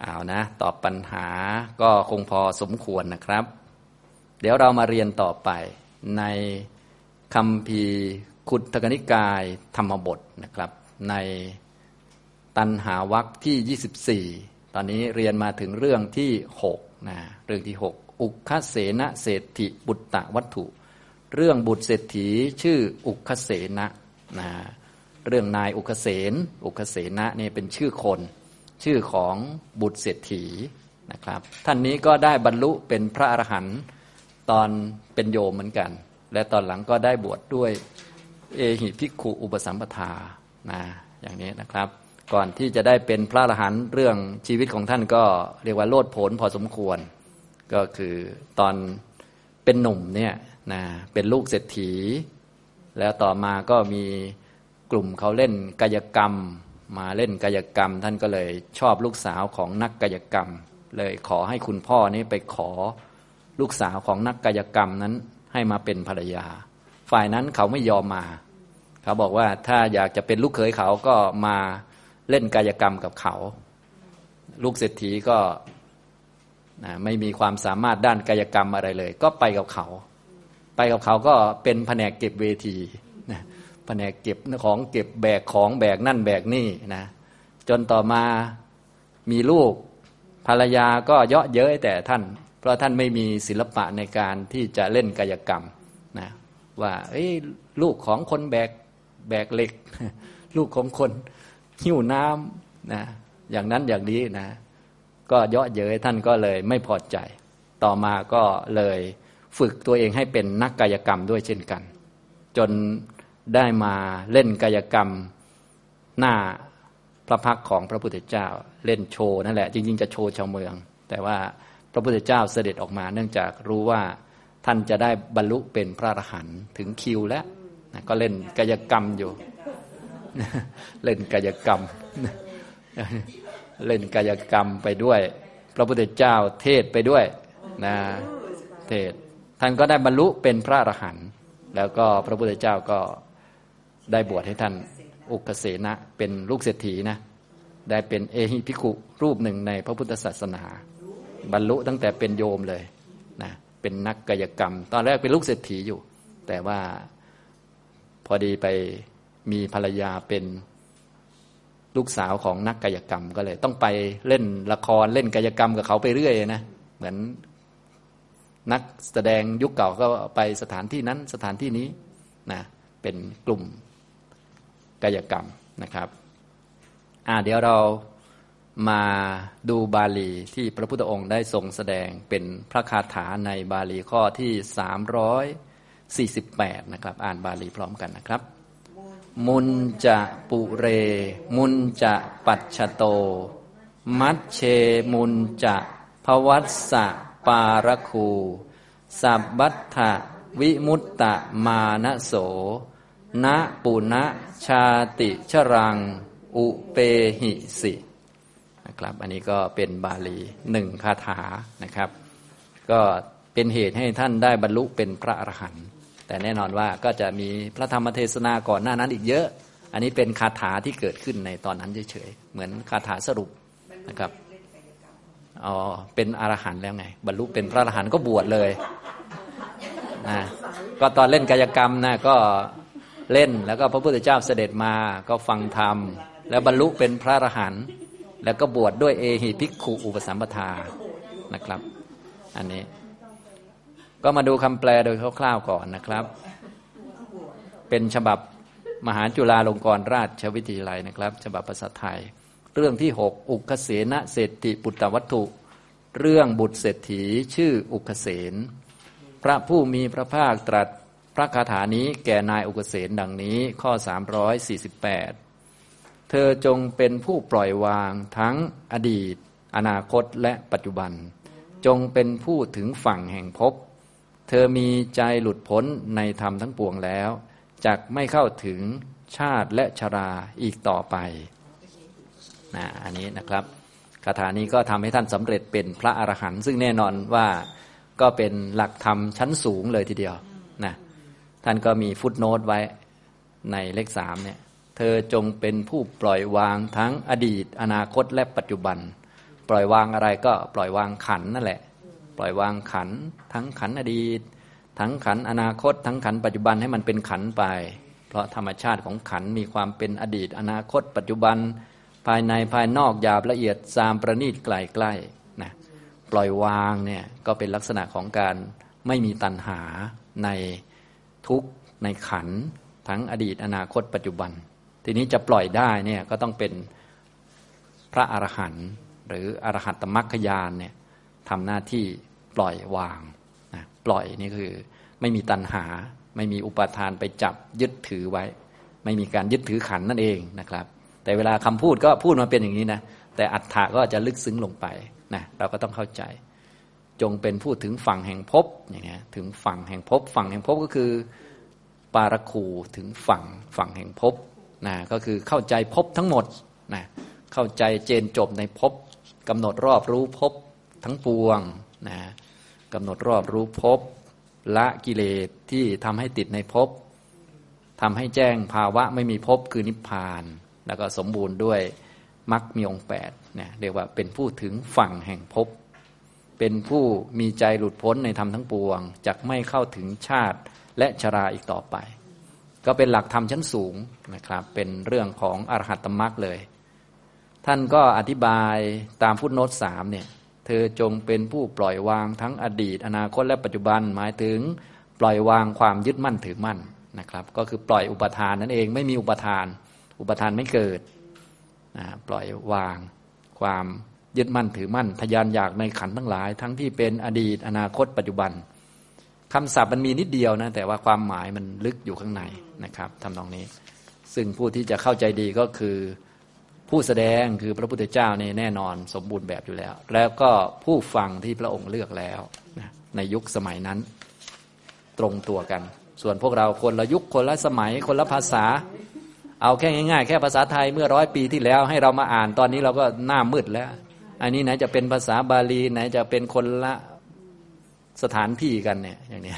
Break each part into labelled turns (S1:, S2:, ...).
S1: เอานะตอบปัญหาก็คงพอสมควรนะครับ เดี๋ยวเรามาเรียนต่อไปในคำพีขุทกนิกายธรรมบทนะครับ ในตันหาวัคที่ 24 ตอนนี้เรียนมาถึงเรื่องที่6นะเรื่องที่ 6 อุคเสนเศรษฐิบุตตะวัตถุ เรื่องบุตรเศรษฐีชื่ออุคเสนะนะเรื่องนายอุคเสนอุคเสนะนี่เป็นชื่อคน ชื่อของบุตรเศรษฐีนะครับ ท่านนี้ก็ได้บรรลุเป็นพระอรหันต์ตอนเป็นโยมเหมือนกัน และตอนหลังก็ได้บวชดด้วยเอหิภิกขุอุปสัมปทานะอย่างนี้นะครับ ก่อนที่จะได้เป็นพระอรหันต์เรื่องชีวิตของท่านก็เรียกว่าโลดโผนพอสมควร ก็คือตอนเป็นหนุ่มเนี่ยนะเป็นลูกเศรษฐี แล้วต่อมาก็มีกลุ่มเขาเล่นกายกรรม มาเล่นกายกรรม ท่านก็เลยชอบลูกสาวของนักกายกรรม เลยขอให้คุณพ่อนี้ไปขอลูกสาวของนักกายกรรมนั้นให้มาเป็นภรรยา ฝ่ายนั้นเขาไม่ยอมมา เขาบอกว่าถ้าอยากจะเป็นลูกเขยเขาก็มาเล่นกายกรรมกับเขา ลูกเศรษฐีก็ไม่มีความสามารถด้านกายกรรมอะไรเลย ก็ไปกับเขา ไปกับเขาก็เป็นแผนกเก็บเวที แผนกเก็บของเก็บแบกของแบกนั่นแบกนี่นะจนต่อมามีลูกภรรยาก็เยาะเย้ยแต่ท่าน เพราะท่านไม่มีศิลปะในการที่จะเล่นกายกรรมนะว่าลูกของคนแบกแบกเหล็ก ลูกของคนหิ้วน้ำนะอย่างนั้นอย่างนี้นะ ก็เยาะเย้ยท่านก็เลยไม่พอใจ ต่อมาก็เลยฝึกตัวเองให้เป็นนักกายกรรมด้วยเช่นกัน จน ได้มาเล่นกายกรรมหน้าพระพักของพระพุทธเจ้าเล่นโชว์นั่นแหละ จริง ๆ จะโชว์ชาวเมือง แต่ว่าพระพุทธเจ้าเสด็จออกมา เนื่องจากรู้ว่าท่านจะได้บรรลุเป็นพระอรหันต์ถึงคิวแล้วก็เล่นกายกรรมอยู่ เล่นกายกรรม เล่นกายกรรมไปด้วย พระพุทธเจ้าเทศไปด้วยนะเทศท่านก็ได้บรรลุเป็นพระอรหันต์แล้วก็พระพุทธเจ้าก็ ได้บวชให้ท่านอุกเสนะเป็นลูกเศรษฐีนะ ได้เป็นเอหิพิคุรูปหนึ่งในพระพุทธศาสนา บรรลุตั้งแต่เป็นโยมเลยนะเป็นนักกายกรรม ตอนแรกเป็นลูกเศรษฐีอยู่ แต่ว่าพอดีไปมีภรรยาเป็นลูกสาวของนักกายกรรมก็เลย ต้องไปเล่นละครเล่นกายกรรมกับเขาไปเรื่อยนะเหมือนนักแสดงยุคเก่าก็ไปสถานที่นั้นสถานที่นี้นะเป็นกลุ่ม กายกรรมนะครับอ่าเดี๋ยวเรามาดูบาลีที่พระพุทธองค์ได้ทรงแสดงเป็นพระคาถาในบาลีข้อที่ 348 นะครับ อ่านบาลีพร้อมกันนะครับ มุนจะปุเร มุนจะปัจฉโต มัชเชมุนจะภวัสสะปารคู สับบัตถวิมุตตะมานโส ณปุณชาติชรัง อุเปหิสินะครับ อันนี้ก็เป็นบาลีหนึ่งคาถานะครับ ก็เป็นเหตุให้ท่านได้บรรลุเป็นพระอรหันต์แต่แน่นอนว่าก็จะมีพระธรรมเทศนาก่อนหน้านั้นอีกเยอะ อันนี้เป็นคาถาที่เกิดขึ้นในตอนนั้นเฉยๆเหมือนคาถาสรุปนะครับอ๋อเป็นอรหันต์แล้วไง บรรลุเป็นพระอรหันต์ก็บวชเลยนะก็ตอนเล่นกายกรรมนะก็ เล่นแล้วก็พระพุทธเจ้าเสด็จมาก็ฟังธรรม แล้วบรรลุเป็นพระอรหันต์แล้วก็บวชดด้วยเอหิภิกขุอุปสัมปทานะครับ อันนี้ ก็มาดูคำแปลโดยคร่าวๆก่อนนะครับ เป็นฉบับมหาจุฬาลงกรณราชวิทยาลัยนะครับ ฉบับภาษาไทย เรื่องที่หกอุคเสนเศรษฐิปุตตวัตถุ เรื่องบุตรเศรษฐีชื่ออุคเสนพระผู้มีพระภาคตรัส ระคาถานี้แก่นายอุกเสนดังนี้ข้อ 348 เธอจงเป็นผู้ปล่อยวางทั้งอดีต อนาคตและปัจจุบัน จงเป็นผู้ถึงฝั่งแห่งภพเธอมีใจหลุดพ้นในธรรมทั้งปวงแล้วจักไม่เข้าถึงชาติและชราอีกต่อไปนะอันนี้นะครับคาถานี้ก็ทำให้ท่านสำเร็จเป็นพระอรหันต์ซึ่งแน่นอนว่าก็เป็นหลักธรรมชั้นสูงเลยทีเดียวนะ ท่านก็มีฟุตโนตไว้ในเลขสามเนี่ย เธอจงเป็นผู้ปล่อยวางทั้งอดีต อนาคตและปัจจุบัน ปล่อยวางอะไรก็ปล่อยวางขันนั่นแหละ ปล่อยวางขัน ทั้งขันอดีต ทั้งขันอนาคต ทั้งขันปัจจุบันให้มันเป็นขันไป เพราะธรรมชาติของขันมีความเป็นอดีต อนาคต ปัจจุบัน ภายในภายนอกหยาบละเอียดซามประณีตไกลใกล้นะปล่อยวางเนี่ยก็เป็นลักษณะของการไม่มีตัณหาใน ทุกในขันทั้งอดีตอนาคตปัจจุบัน ทีนี้จะปล่อยได้เนี่ยก็ต้องเป็นพระอรหันต์หรืออรหัตตมรรคยานเนี่ยทำหน้าที่ปล่อยวางนะปล่อยนี่คือไม่มีตัณหา ไม่มีอุปทานไปจับยึดถือไว้ ไม่มีการยึดถือขันนั่นเองนะครับ แต่เวลาคำพูดก็พูดมาเป็นอย่างนี้นะแต่อัฏฐะก็จะลึกซึ้งลงไปนะเราก็ต้องเข้าใจ จงเป็นพูดถึงฝั่งแห่งภพอย่างเงี้ถึงฝั่งแห่งภพฝั่งแห่งภพก็คือ ปารคูถึงฝั่งฝั่งแห่งภพนะก็คือเข้าใจภพทั้งหมดนะเข้าใจเจนจบในภพกำหนดรอบรู้ภพทั้งปวงนะกำหนดรอบรู้ภพละกิเลสที่ทำให้ติดในภพทำให้แจ้งภาวะไม่มีภพคือนิพพาน แล้วก็สมบูรณ์ด้วยมรรคมีองค์แปดเนี่ยเรียกว่าเป็นผู้ถึงฝั่งแห่งภพ เป็นผู้มีใจหลุดพ้นในธรรมทั้งปวงจักไม่เข้าถึงชาติและชราอีกต่อไป ก็เป็นหลักธรรมชั้นสูงนะครับ เป็นเรื่องของอรหัตตมรรคเลย ท่านก็อธิบายตามพุทธโนตสามเนี่ยเธอจงเป็นผู้ปล่อยวางทั้งอดีต อนาคตและปัจจุบันหมายถึงปล่อยวางความยึดมั่นถือมั่นนะครับ ก็คือปล่อยอุปทานนั่นเองไม่มีอุปทาน อุปทานไม่เกิดปล่อยวางความ ยึดมั่นถือมั่น ทยานอยากในขันทั้งหลาย ทั้งที่เป็นอดีต อนาคตปัจจุบันคำศัพท์มันมีนิดเดียวนะ แต่ว่าความหมายมันลึกอยู่ข้างในนะครับทำนองนี้ ซึ่งผู้ที่จะเข้าใจดีก็คือผู้แสดงคือพระพุทธเจ้านี่แน่นอนสมบูรณ์แบบอยู่แล้ว แล้วก็ผู้ฟังที่พระองค์เลือกแล้วนะในยุคสมัยนั้น ตรงตัวกัน ส่วนพวกเราคนละยุคคนละสมัยคนละภาษา เอาแค่ง่ายๆ แค่ภาษาไทยเมื่อร้อยปีที่แล้ว ให้เรามาอ่านตอนนี้เราก็หน้ามืดแล้ว อันนี้ไหนจะเป็นภาษาบาลีไหนจะเป็นคนละสถานที่กันเนี่ยอย่างนี้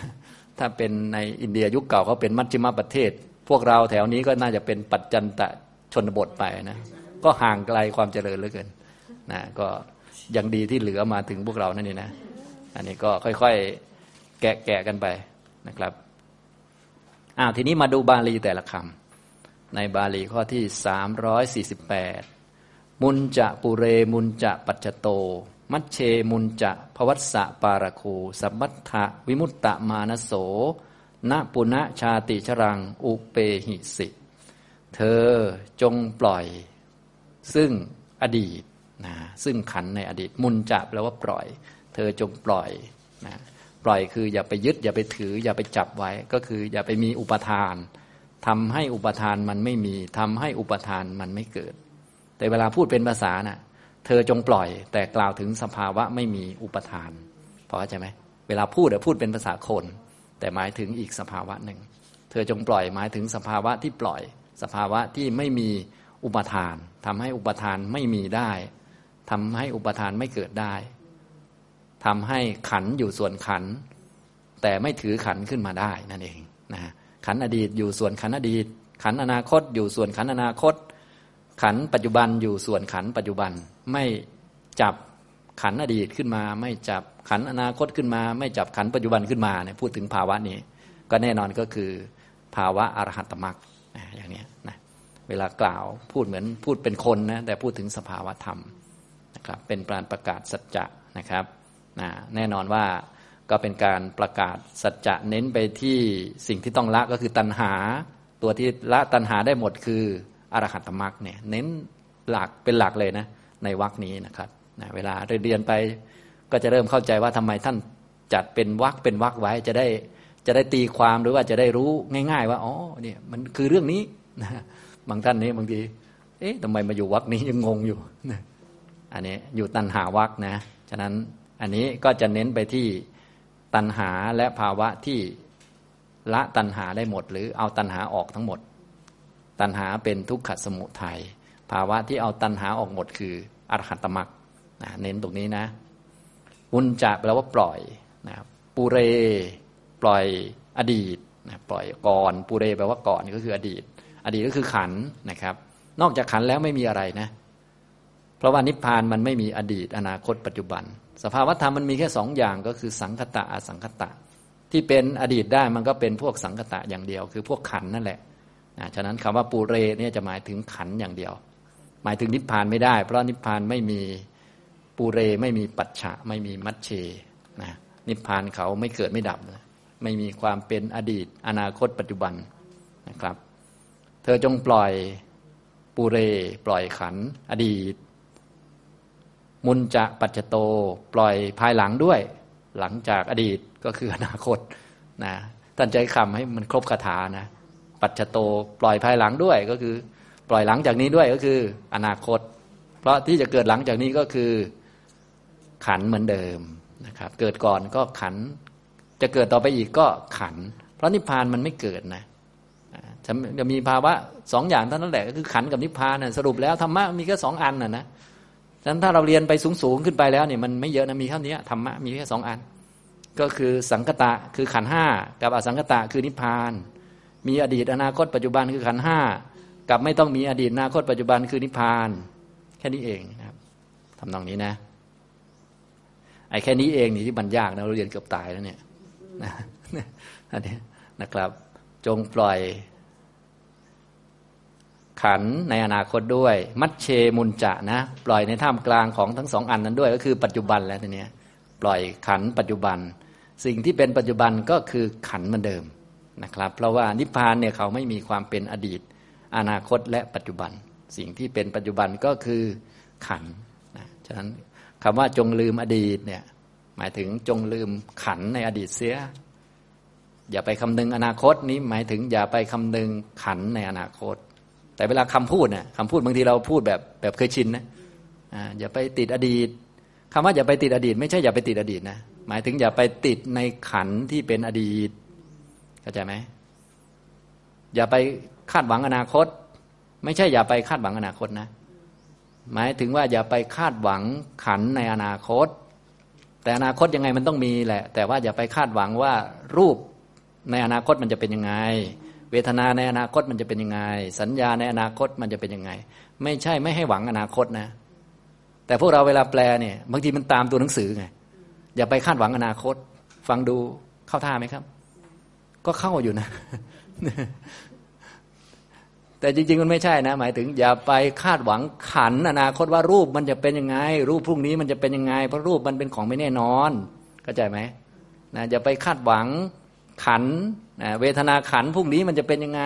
S1: ถ้าเป็นในอินเดียยุคเก่าเขาเป็นมัชชิมประเทศ พวกเราแถวนี้ก็น่าจะเป็นปัจจันตะชนบทไปนะ ก็ห่างไกลความเจริญเหลือเกินนะก็ยังดีที่เหลือมาถึงพวกเรานั่นนี่นะ อันนี้ก็ค่อยๆ แกะแกะกันไปนะครับอ้าวทีนี้มาดูบาลีแต่ละคำในบาลีข้อที่สา มุนจะปุเรมุนจะปัจจโต มัชเชมุนจะภวัสสะปารคูสัมมัตถวิมุตตะมานโสณปุณะชาติชรังอุเปหิสิ เธอจงปล่อย ซึ่งอดีตนะซึ่งขันในอดีต มุนจะแปลว่าปล่อย เธอจงปล่อยนะปล่อยคืออย่าไปยึด อย่าไปถือ อย่าไปจับไว้ ก็คือ อย่าไปมีอุปทานทำให้อุปทานมันไม่มีทำให้อุปทานมันไม่เกิด แต่เวลาพูดเป็นภาษานะ่ะ เธอจงปล่อย แต่กล่าวถึงสภาวะไม่มีอุปทานพอเข้าใจไหมเวลาพูดเดี๋ยวพูดเป็นภาษาคน แต่หมายถึงอีกสภาวะหนึ่ง เธอจงปล่อยหมายถึงสภาวะที่ปล่อย สภาวะที่ไม่มีอุปทานทำให้อุปทานไม่มีได้ทำให้อุปทานไม่เกิดได้ทำให้ขันอยู่ส่วนขัน แต่ไม่ถือขันขึ้นมาได้นั่นเองนะขันอดีตอยู่ส่วนขันอดีต ขันอนาคตอยู่ส่วนขันอนาคต ขันปัจจุบันอยู่ส่วนขันปัจจุบันไม่จับขันอดีตขึ้นมา ไม่จับขันอนาคตขึ้นมา ไม่จับขันปัจจุบันขึ้นมาเนี่ยพูดถึงภาวะนี้ ก็แน่นอนก็คือ ภาวะอรหัตมรรคอย่างนี้นะเวลากล่าวพูดเหมือนพูดเป็นคนนะแต่พูดถึงสภาวะธรรมนะครับเป็นการประกาศสัจจะนะครับนะแน่นอนว่าก็เป็นการประกาศสัจจะเน้นไปที่สิ่งที่ต้องละก็คือตัณหา ตัวที่ละตัณหาได้หมดคือ อรหัตมรรคเนี่ยเน้นหลักเป็นหลักเลยนะในวรรคนี้นะครับนะเวลาเรียนไปก็จะเริ่มเข้าใจว่าทำไมท่านจัดเป็นวรรคเป็นวรรคไว้จะได้จะได้ตีความหรือว่าจะได้รู้ง่าย ๆ ว่าอ๋อเนี่ยมันคือเรื่องนี้นะบางท่านนี้บางทีเอ๊ะทำไมมาอยู่วรรคนี้ยังงงอยู่นะอันนี้อยู่ตัณหาวรรคนะฉะนั้นอันนี้ก็จะเน้นไปที่ตัณหาและภาวะที่ละตัณหาได้หมด หรือเอาตัณหาออกทั้งหมด ตัณหาเป็นทุกขสมุทัยภาวะที่เอาตัณหาออกหมดคืออรหัตมรรคเน้นตรงนี้นะอุนจะแปลว่าปล่อยนะปุเร ปล่อยอดีตนะปล่อยก่อนปุเรแปลว่าก่อนก็คืออดีต อดีตก็คือขันนะครับ นอกจากขันแล้วไม่มีอะไรนะ เพราะว่านิพพานมันไม่มีอดีต อนาคตปัจจุบัน สภาวธรรมมันมีแค่สองอย่างก็คือสังคตะอสังคตะ ที่เป็นอดีตได้มันก็เป็นพวกสังคตะอย่างเดียว คือพวกขันนั่นแหละ ฉะนั้นคำว่าปูเรเนี่ยจะหมายถึงขันอย่างเดียว หมายถึงนิพพานไม่ได้ เพราะนิพพานไม่มีปูเรไม่มีปัจฉะไม่มีมัชเชนะนิพพานเขาไม่เกิดไม่ดับ ไม่มีความเป็นอดีต อนาคตปัจจุบันนะครับ เธอจงปล่อยปูเร ปล่อยขัน อดีต มุนจะปัจจโต ปล่อยภายหลังด้วย หลังจากอดีตก็คืออนาคตนะท่านใจคำให้มันครบคาถานะ ปัจจโตปล่อยภายหลังด้วยก็คือ ปล่อยหลังจากนี้ด้วยก็คือ อนาคต เพราะที่จะเกิดหลังจากนี้ก็คือ ขันเหมือนเดิมนะครับ เกิดก่อนก็ขัน จะเกิดต่อไปอีกก็ขัน เพราะนิพพานมันไม่เกิดนะจะมีภาวะสองอย่างเท่านั้นแหละก็คือขันกับนิพพานนะสรุปแล้วธรรมะมีแค่สองอันนะนะฉะนั้นถ้าเราเรียนไปสูงๆขึ้นไปแล้วเนี่ยมันไม่เยอะนะมีเท่านี้ธรรมะมีแค่สองอัน ก็คือสังคตะคือขันห้ากับอสังคตะคือนิพพาน มีอดีตอนาคตปัจจุบันคือขันห้ากับไม่ต้องมีอดีตอนาคตปัจจุบันคือนิพพาน แค่นี้เองนะครับทำนองนี้นะไอ้แค่นี้เองนี่ที่มันยากนะเราเรียนเกือบตายแล้วเนี่ยนะอันนี้นะครับ จงปล่อย ขันในอนาคตด้วย มัชเชมุนจะนะ ปล่อยในท่ามกลางของทั้งสองอันนั้นด้วย ก็คือปัจจุบันแล้วทีนี้ปล่อยขันปัจจุบัน สิ่งที่เป็นปัจจุบันก็คือขันเหมือนเดิม นะครับ เพราะว่านิพพานเนี่ยเขาไม่มีความเป็นอดีต อนาคตและปัจจุบัน สิ่งที่เป็นปัจจุบันก็คือขันนะฉะนั้นคำว่าจงลืมอดีตเนี่ยหมายถึงจงลืมขันในอดีตเสีย อย่าไปคำนึงอนาคตนี้หมายถึงอย่าไปคำนึงขันในอนาคต แต่เวลาคำพูดเนี่ยคำพูดบางทีเราพูดแบบแบบเคยชินนะอ่าอย่าไปติดอดีตคำว่าอย่าไปติดอดีต ไม่ใช่อย่าไปติดอดีตนะหมายถึงอย่าไปติดในขันที่เป็นอดีต เข้าใจไหมอย่าไปคาดหวังอนาคต ไม่ใช่อย่าไปคาดหวังอนาคตนะ หมายถึงว่าอย่าไปคาดหวังขันในอนาคต แต่อนาคตยังไงมันต้องมีแหละ แต่ว่าอย่าไปคาดหวังว่ารูปในอนาคตมันจะเป็นยังไง เวทนาในอนาคตมันจะเป็นยังไง สัญญาในอนาคตมันจะเป็นยังไง ไม่ใช่ไม่ให้หวังอนาคตนะ แต่พวกเราเวลาแปลเนี่ยบางทีมันตามตัวหนังสือไงอย่าไปคาดหวังอนาคต ฟังดูเข้าท่าไหมครับ ก็เข้าอยู่นะ แต่จริง ๆ มันไม่ใช่นะ หมายถึง อย่าไปคาดหวังขันอนาคตว่ารูปมันจะเป็นยังไง รูปพรุ่งนี้มันจะเป็นยังไง เพราะรูปมันเป็นของไม่แน่นอนเข้าใจไหมนะอย่าไปคาดหวังขันเวทนาขันพวกนี้มันจะเป็นยังไง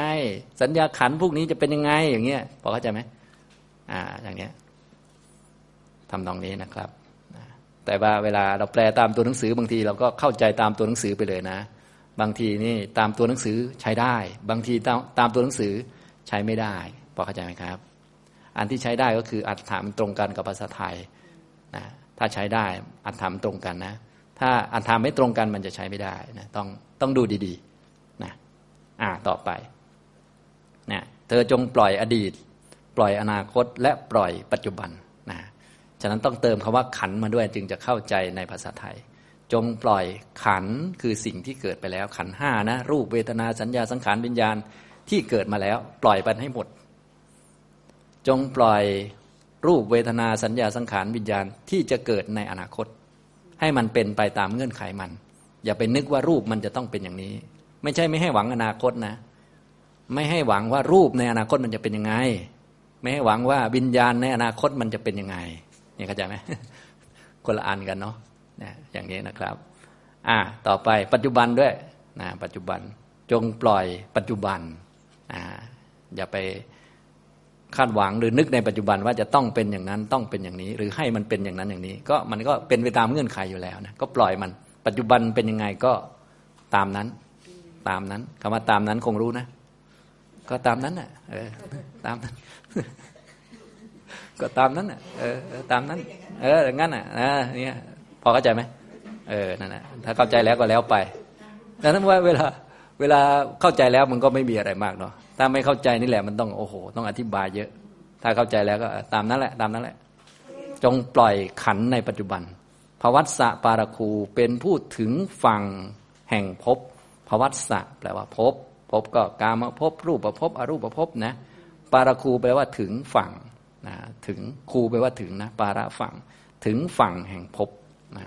S1: สัญญาขันพวกนี้จะเป็นยังไง อย่างเงี้ยพอเข้าใจไหมอ่า อย่างเงี้ยทำตรงนี้นะครับแต่ว่าเวลาเราแปลตามตัวหนังสือบางทีเราก็เข้าใจตามตัวหนังสือไปเลยนะ บางทีนี่ตามตัวหนังสือใช้ได้ บางทีตามตามตัวหนังสือใช้ไม่ได้พอเข้าใจไหมครับ อันที่ใช้ได้ก็คืออัตถามตรงกันกับภาษาไทยนะถ้าใช้ได้อัตถามตรงกันนะ ถ้าอัตถามไม่ตรงกันมันจะใช้ไม่ได้นะต้องต้องดูดีๆนะอ่าต่อไปนะเธอจงปล่อยอดีต ปล่อยอนาคตและปล่อยปัจจุบันนะฉะนั้นต้องเติมคำว่าขันมาด้วยจึงจะเข้าใจในภาษาไทย จงปล่อยขันคือสิ่งที่เกิดไปแล้ว ขันห้านะ รูปเวทนาสัญญาสังขารวิญญาณที่เกิดมาแล้ว ปล่อยไปให้หมด จงปล่อยรูปเวทนาสัญญาสังขารวิญญาณที่จะเกิดในอนาคต ให้มันเป็นไปตามเงื่อนไขมัน อย่าไปนึกว่ารูปมันจะต้องเป็นอย่างนี้ ไม่ใช่ไม่ให้หวังอนาคตนะ ไม่ให้หวังว่ารูปในอนาคตมันจะเป็นยังไง ไม่ให้หวังว่าวิญญาณในอนาคตมันจะเป็นยังไงเนี่ยเข้าใจไหมคนละอันกันเนาะ นะอย่างนี้นะครับอ่าต่อไปปัจจุบันด้วยนะปัจจุบันจงปล่อยปัจจุบันอ่าอย่าไปคาดหวังหรือนึกในปัจจุบันว่าจะต้องเป็นอย่างนั้นต้องเป็นอย่างนี้ หรือให้มันเป็นอย่างนั้นอย่างนี้ ก็มันก็เป็นไปตามเงื่อนไขอยู่แล้วนะก็ปล่อยมัน ปัจจุบันเป็นยังไงก็ตามนั้น ตามนั้นคำว่าตามนั้นคงรู้นะ ก็ตามนั้นอะเออตามนั้นก็ตามนั้นอะเออตามนั้น เอองั้นอะนะเนี่ย พอเข้าใจไหมเออนั่นแหละถ้าเข้าใจแล้วก็แล้วไปแต่นั้นว่าเวลาเวลาเข้าใจแล้วมันก็ไม่มีอะไรมากเนาะถ้าไม่เข้าใจนี่แหละมันต้องโอ้โห ต้องอธิบายเยอะ ถ้าเข้าใจแล้วก็ตามนั้นแหละ ตามนั้นแหละ จงปล่อยขันในปัจจุบันภวัตสะปารคูเป็นผู้ถึงฝั่งแห่งภพภวัตสะแปลว่าพบพบก็กามภพรูปภพอรูปภพนะ ปาราคูแปลว่าถึงฝั่งนะถึงคูแปลว่าถึงนะ ปาระฝั่ง ถึงฝั่งแห่งภพ นะ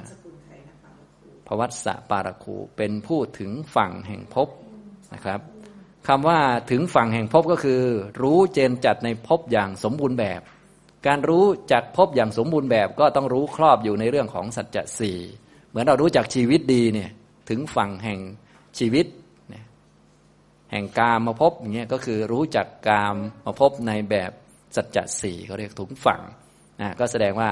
S1: พวัตสะปาระคูเป็นผู้ถึงฝั่งแห่งภพนะครับคำว่าถึงฝั่งแห่งภพก็คือ รู้เจนจัดในภพอย่างสมบูรณ์แบบ การรู้จักภพอย่างสมบูรณ์แบบก็ต้องรู้ครอบอยู่ในเรื่องของสัจจะสี่เหมือนเรารู้จักชีวิตดีเนี่ยถึงฝั่งแห่งชีวิตแห่งกามมาพบอย่างเงี้ยก็คือรู้จักกามมาพบในแบบสัจจะสี่เขาเรียกถึงฝั่งนะก็แสดงว่า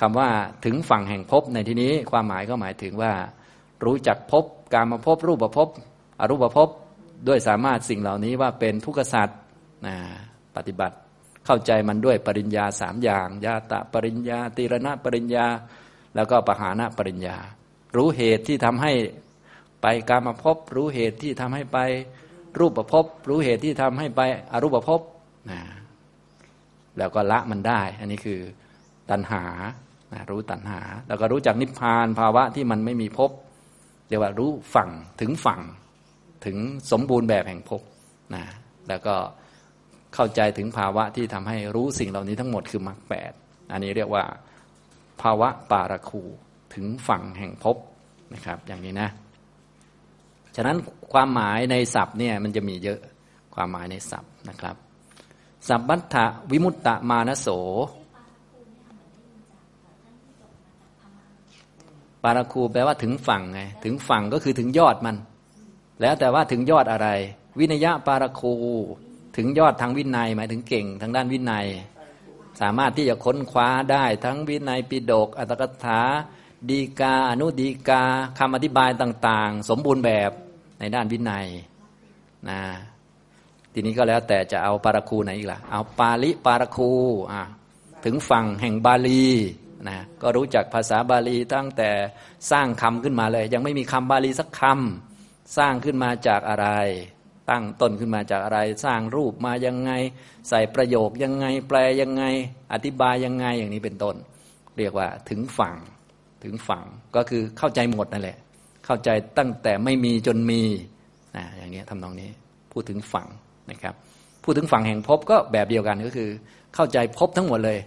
S1: คำว่าถึงฝั่งแห่งพบในที่นี้ความหมายก็หมายถึงว่า รู้จักพบการมาพบรูปะพบอรูปะพบด้วยสามารถสิ่งเหล่านี้ว่าเป็นทุกขสัตว์นะปฏิบัติเข้าใจมันด้วยปริญญาสามอย่างญาตะปริญญาตีรณะปริญญา แล้วก็ปหานะปริญญา รู้เหตุที่ทำให้ไปการมาพบรู้เหตุที่ทำให้ไปรูปประพบรู้เหตุที่ทำให้ไปอรูปประพบนะแล้วก็ละมันได้ อันนี้คือตัณหา รู้ตัณหา แล้วก็รู้จักนิพพานภาวะที่มันไม่มีภพเรียกว่ารู้ฝั่งถึงฝั่งถึงสมบูรณ์แบบแห่งภพนะแล้วก็เข้าใจถึงภาวะที่ทำให้รู้สิ่งเหล่านี้ทั้งหมดคือมรรคแปดอันนี้เรียกว่าภาวะปาราคูถึงฝั่งแห่งภพนะครับ อย่างนี้นะ ฉะนั้นความหมายในศัพท์เนี่ยมันจะมีเยอะความหมายในศัพท์นะครับสัพพัทธวิมุตตมานโส ปาราคูแปลว่าถึงฝั่งไงถึงฝั่งก็คือถึงยอดมัน แล้วแต่ว่าถึงยอดอะไร วินยะปาราคูถึงยอดทางวินัยหมายถึงเก่งทางด้านวินัย สามารถที่จะค้นคว้าได้ทั้งวินัยปิฎกอัตถกถาดีกาอนุดีกาคำอธิบายต่าง ๆ สมบูรณ์แบบในด้านวินัยนะทีนี้ก็แล้วแต่จะเอาปาราคูไหนอีกล่ะ เอาปาลิปาราคูอะถึงฝั่งแห่งบาลี นะก็รู้จักภาษาบาลีตั้งแต่สร้างคำขึ้นมาเลย ยังไม่มีคำบาลีสักคำสร้างขึ้นมาจากอะไร ตั้งต้นขึ้นมาจากอะไร สร้างรูปมายังไง ใส่ประโยคยังไง แปลยังไง อธิบายยังไงอย่างนี้เป็นต้น เรียกว่าถึงฝั่งถึงฝั่งก็คือเข้าใจหมดนั่นแหละ เข้าใจตั้งแต่ไม่มีจนมีนะอย่างนี้ทำนองนี้พูดถึงฝั่งนะครับ พูดถึงฝั่งแห่งพบก็แบบเดียวกันก็คือ เข้าใจพบทั้งหมดเลย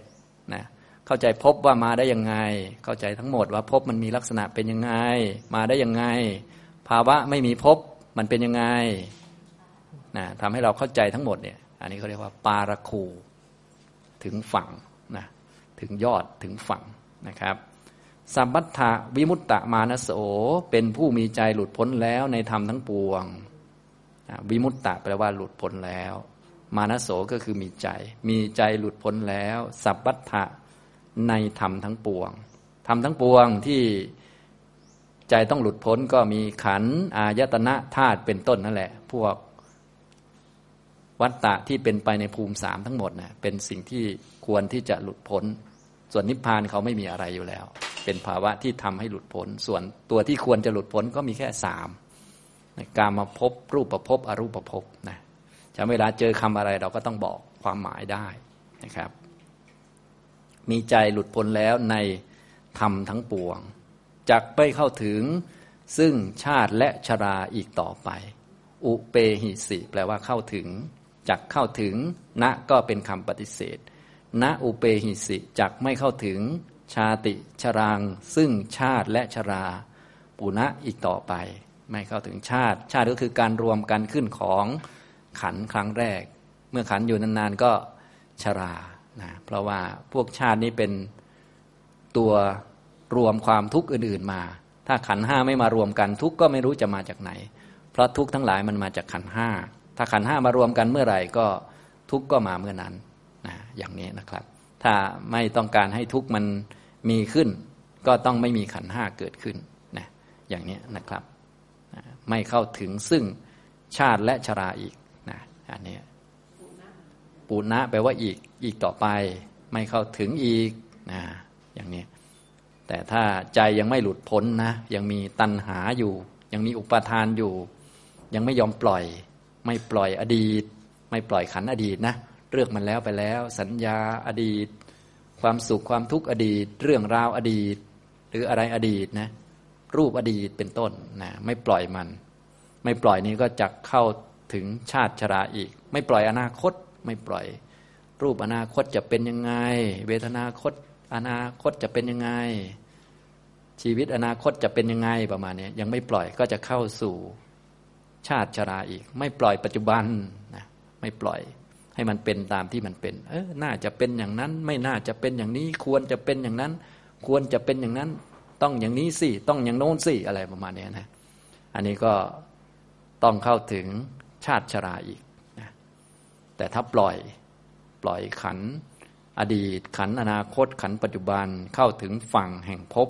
S1: นะ เข้าใจพบว่ามาได้ยังไง เข้าใจทั้งหมดว่าพบมันมีลักษณะเป็นยังไง มาได้ยังไง ภาวะไม่มีพบมันเป็นยังไงนะทำให้เราเข้าใจทั้งหมดเนี่ย อันนี้เขาเรียกว่าปาราคู ถึงฝั่งนะถึงยอดถึงฝั่งนะครับสัมปัฏฐวิมุตตะมานโสเป็นผู้มีใจหลุดพ้นแล้วในธรรมทั้งปวง วิมุตตะแปลว่าหลุดพ้นแล้ว มานโสก็คือมีใจ มีใจหลุดพ้นแล้ว สัพพัทธะ ในธรรมทั้งปวงธรรมทั้งปวงที่ใจต้องหลุดพ้นก็มีขันอายตนะธาตุเป็นต้นนั่นแหละ พวกวัตตะที่เป็นไปในภูมิสามทั้งหมดนะเป็นสิ่งที่ควรที่จะหลุดพ้น ส่วนนิพพานเขาไม่มีอะไรอยู่แล้ว เป็นภาวะที่ทำให้หลุดพ้น ส่วนตัวที่ควรจะหลุดพ้นก็มีแค่สามการมาพบรูปประพบอรูปประพบนะจะเวลาเจอคำอะไรเราก็ต้องบอกความหมายได้นะครับ มีใจหลุดพ้นแล้วในธรรมทั้งปวงจักไปเข้าถึงซึ่งชาติและชราอีกต่อไป อุเปหิสิ แปลว่าเข้าถึงจักเข้าถึง ณก็เป็นคำปฏิเสธ ณอุเปหิสิจักไม่เข้าถึง ชาติชราง ซึ่งชาติและชรา ปุณะอีกต่อไป ไม่เข้าถึงชาติ ชาติก็คือการรวมกันขึ้นของขันครั้งแรก เมื่อขันอยู่นานๆก็ชรา นะเพราะว่าพวกชาตินี้เป็นตัวรวมความทุกข์อื่น ๆมา ถ้าขันห้าไม่มารวมกันทุกข์ก็ไม่รู้จะมาจากไหน เพราะทุกข์ทั้งหลายมันมาจากขันห้าถ้าขันห้ามารวมกันเมื่อไหร่ก็ทุกข์ก็มาเมื่อนั้นนะอย่างนี้นะครับ ถ้าไม่ต้องการให้ทุกข์มันมีขึ้น ก็ต้องไม่มีขันห้าเกิดขึ้นนะอย่างนี้นะครับไม่เข้าถึงซึ่งชาติและชราอีกนะอันนี้ ปูนะแปลว่าอีก อีกต่อไป ไม่เข้าถึงอีกนะอย่างนี้ แต่ถ้าใจยังไม่หลุดพ้นนะ ยังมีตัณหาอยู่ ยังมีอุปาทานอยู่ ยังไม่ยอมปล่อย ไม่ปล่อยอดีต ไม่ปล่อยขันอดีตนะเรื่องมันแล้วไปแล้ว สัญญาอดีต ความสุขความทุกข์อดีต เรื่องราวอดีต หรืออะไรอดีตนะ รูปอดีตเป็นต้นนะไม่ปล่อยมัน ไม่ปล่อยนี้ก็จะเข้าถึงชาติชราอีก ไม่ปล่อยอนาคต ไม่ปล่อย รูปอนาคตจะเป็นยังไง เวทนาคต อนาคตจะเป็นยังไง ชีวิตอนาคตจะเป็นยังไงประมาณนี้ยังไม่ปล่อยก็จะเข้าสู่ชาติชราอีก ไม่ปล่อยปัจจุบันนะไม่ปล่อยให้มันเป็นตามที่มันเป็น เออน่าจะเป็นอย่างนั้น ไม่น่าจะเป็นอย่างนี้ ควรจะเป็นอย่างนั้น ควรจะเป็นอย่างนั้น ต้องอย่างนี้สิต้องอย่างโน้นสิอะไรประมาณนี้นะ อันนี้ก็ต้องเข้าถึงชาติชราอีกนะแต่ถ้าปล่อย ปล่อยขัน อดีตขันอนาคตขันปัจจุบันเข้าถึงฝั่งแห่งภพ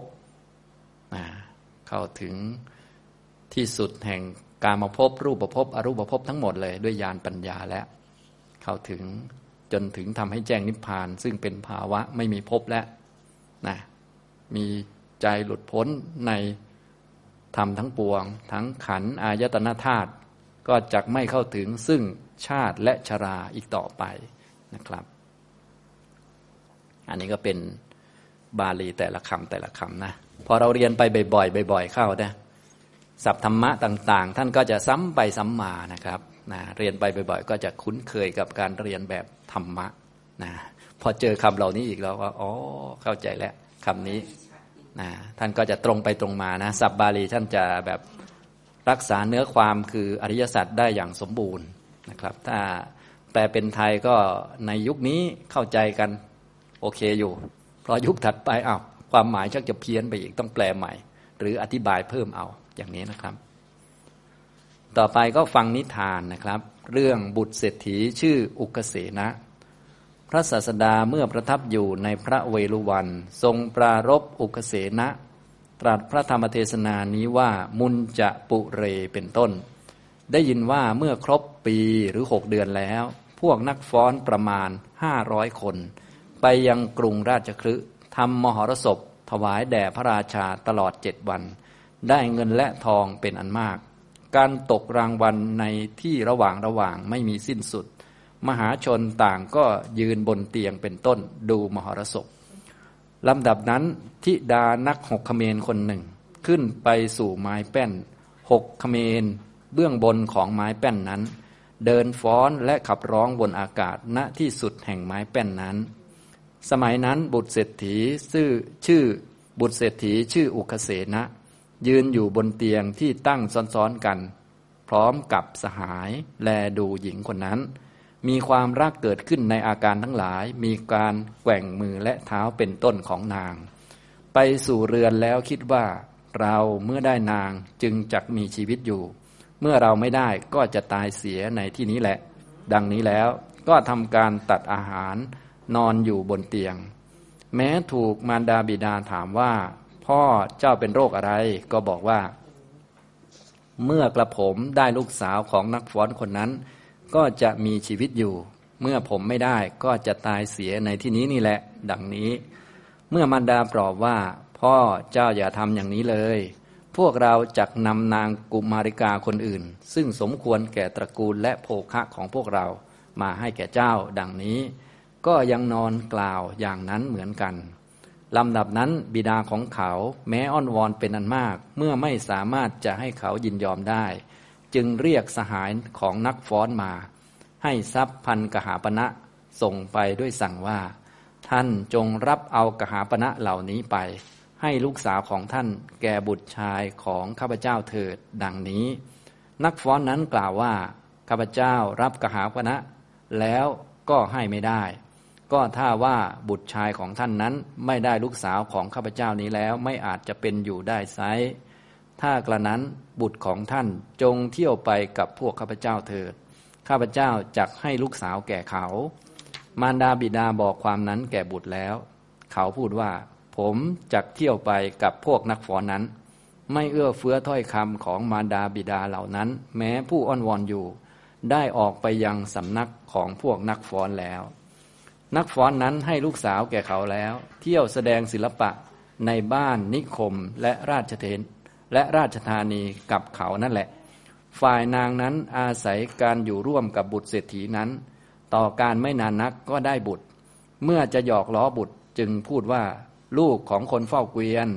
S1: เข้าถึงที่สุดแห่งการมาพบรูปภพอรูปภพทั้งหมดเลยด้วยญาณปัญญาแล้วเข้าถึงจนถึงทำให้แจ้งนิพพาน ซึ่งเป็นภาวะไม่มีภพแล้วนะมีใจหลุดพ้นในธรรมทั้งปวง ทั้งขันอายตนะธาตุก็จะไม่เข้าถึงซึ่งชาติและชราอีกต่อไป นะครับ อันนี้ก็เป็นบาลีแต่ละคำแต่ละคำนะพอเราเรียนไปบ่อยๆบ่อยๆเข้านะศัพท์ธรรมะต่าง ๆ ท่านก็จะซ้ำไปซ้ำมานะครับนะเรียนไปบ่อยๆ ก็จะคุ้นเคยกับการเรียนแบบธรรมะนะพอเจอคำเหล่านี้อีกแล้วว่าอ๋อเข้าใจแล้วคำนี้นะท่านก็จะตรงไปตรงมานะศัพท์บาลีท่านจะแบบรักษาเนื้อความคืออริยสัจได้อย่างสมบูรณ์นะครับ ถ้า แปลเป็นไทยก็ในยุคนี้เข้าใจกันโอเคอยู่เพอยุคถัดไปอ้าวความหมายชักจะเพี้ยนไปอีกต้องแปลใหม่ หรืออธิบายเพิ่มเอาอย่างนี้นะครับ ต่อไปก็ฟังนิทานนะครับ เรื่องบุตรเศรษฐีชื่ออุกเสนะ พระศาสดาเมื่อประทับอยู่ในพระเวรุวัน ทรงปรารบอุกเสนะ ตรัสพระธรรมเทศนานี้ว่ามุนจะปุเรเป็นต้น ได้ยินว่าเมื่อครบปีหรือหกเดือนแล้ว พวกนักฟ้อนประมาณห้าร้อยคน ไปยังกรุงราชคฤห์ทำมหรสพ ถวายแด่พระราชาตลอดเจ็ดวัน ได้เงินและทองเป็นอันมาก การตกรางวัลในที่ระหว่างระหว่างไม่มีสิ้นสุด มหาชนต่างก็ยืนบนเตียงเป็นต้นดูมหรสพลำดับนั้นทิดานักหกขเมนคนหนึ่ง ขึ้นไปสู่ไม้แป้นหกขเมนเบื้องบนของไม้แป้นนั้น เดินฟ้อนและขับร้องบนอากาศณที่สุดแห่งไม้แป้นนั้น สมัยนั้นบุตรเศรษฐีชื่อชื่อบุตรเศรษฐีชื่ออุคเสนะ ยืนอยู่บนเตียงที่ตั้งซ้อนๆกัน พร้อมกับสหายแลดูหญิงคนนั้น มีความรักเกิดขึ้นในอาการทั้งหลาย มีการแกว่งมือและเท้าเป็นต้นของนาง ไปสู่เรือนแล้วคิดว่า เราเมื่อได้นางจึงจักมีชีวิตอยู่ เมื่อเราไม่ได้ก็จะตายเสียในที่นี้แหละ ดังนี้แล้วก็ทำการตัดอาหารนอนอยู่บนเตียง แม้ถูกมารดาบิดาถามว่า พ่อเจ้าเป็นโรคอะไรก็บอกว่า เมื่อกระผมได้ลูกสาวของนักฟ้อนคนนั้น ก็จะมีชีวิตอยู่ เมื่อผมไม่ได้ก็จะตายเสียในที่นี้นี่แหละ ดังนี้ เมื่อมารดาปลอบว่า พ่อเจ้าอย่าทำอย่างนี้เลย พวกเราจักนำนางกุมาริกาคนอื่น ซึ่งสมควรแก่ตระกูลและโภคะของพวกเรามาให้แก่เจ้า ดังนี้ ก็ยังนอนกล่าวอย่างนั้นเหมือนกันลำดับนั้นบิดาของเขาแม้อ้อนวอนเป็นอันมาก เมื่อไม่สามารถจะให้เขายินยอมได้ จึงเรียกสหายของนักฟ้อนมา ให้ทรัพย์พันกหาปณะส่งไปด้วยสั่งว่า ท่านจงรับเอากหาปณะเหล่านี้ไป ให้ลูกสาวของท่านแก่บุตรชายของข้าพเจ้าเถิดดังนี้ นักฟ้อนนั้นกล่าวว่าข้าพเจ้ารับกหาปณะแล้วก็ให้ไม่ได้ ก็ถ้าว่าบุตรชายของท่านนั้นไม่ได้ลูกสาวของข้าพเจ้านี้แล้วไม่อาจจะเป็นอยู่ได้ไซถ้ากระนั้นบุตรของท่านจงเที่ยวไปกับพวกข้าพเจ้าเถิด ข้าพเจ้าจักให้ลูกสาวแก่เขา มารดาบิดาบอกความนั้นแก่บุตรแล้ว เขาพูดว่า ผมจักเที่ยวไปกับพวกนักฝอนนั้น ไม่เอื้อเฟื้อถ้อยคำของมารดาบิดาเหล่านั้น แม้ผู้อ้อนวอนอยู่ ได้ออกไปยังสำนักของพวกนักฟ้อนแล้ว นักฟ้อนนั้นให้ลูกสาวแก่เขาแล้ว เที่ยวแสดงศิลปะในบ้านนิคมและราชเทนและราชธานีกับเขานั่นแหละ ฝ่ายนางนั้นอาศัยการอยู่ร่วมกับบุตรเศรษฐีนั้น ต่อการไม่นานนักก็ได้บุตร เมื่อจะหยอกล้อบุตรจึงพูดว่า ลูกของคนเฝ้าเกวียน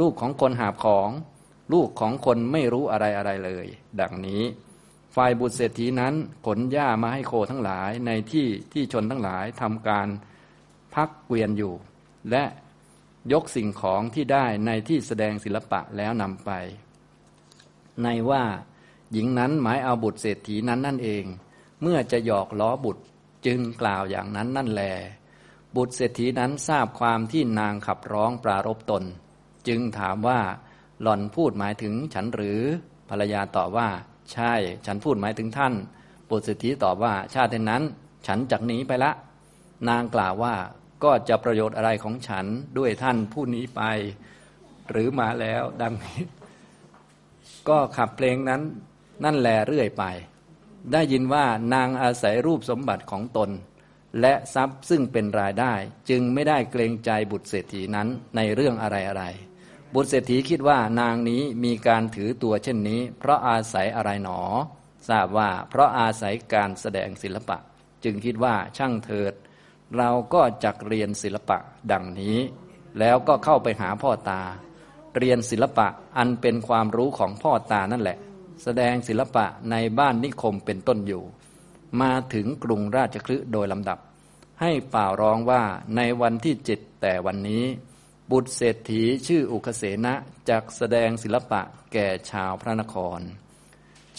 S1: ลูกของคนหาบของ ลูกของคนไม่รู้อะไรอะไรเลย ดังนี้ ฝ่ายบุตรเศรษฐีนั้นขนหญ้ามาให้โคทั้งหลายในที่ที่ชนทั้งหลายทำการพักเกวียนอยู่ และยกสิ่งของที่ได้ในที่แสดงศิลปะแล้วนำไป ในว่าหญิงนั้นหมายเอาบุตรเศรษฐีนั้นนั่นเอง เมื่อจะหยอกล้อบุตรจึงกล่าวอย่างนั้นนั่นแล บุตรเศรษฐีนั้นทราบความที่นางขับร้องปรารบตน จึงถามว่าหล่อนพูดหมายถึงฉันหรือภรรยาตอบว่า ใช่ ฉันพูดหมายถึงท่าน บุตรเศรษฐีตอบว่า ชาตินั้น ฉันจากหนีไปละ นางกล่าวว่าก็จะประโยชน์อะไรของฉันด้วยท่านผู้นี้ไป หรือมาแล้วดังนี้ ก็ขับเพลงนั้นนั่นแลเรื่อยไป ได้ยินว่านางอาศัยรูปสมบัติของตน และทรัพย์ซึ่งเป็นรายได้ จึงไม่ได้เกรงใจบุตรเศรษฐีนั้นในเรื่องอะไรอะไรบุตรเศรษฐีคิดว่านางนี้มีการถือตัวเช่นนี้ เพราะอาศัยอะไรหนอ ทราบว่าเพราะอาศัยการแสดงศิลปะ จึงคิดว่าช่างเถิด เราก็จักเรียนศิลปะดังนี้ แล้วก็เข้าไปหาพ่อตา เรียนศิลปะอันเป็นความรู้ของพ่อตานั่นแหละ แสดงศิลปะในบ้านนิคมเป็นต้นอยู่ มาถึงกรุงราชคลึโดยลำดับ ให้เป่าร้องว่าในวันที่เจ็ดแต่วันนี้ บุตรเศรษฐีชื่ออุคเสนะจักแสดงศิลปะแก่ชาวพระนคร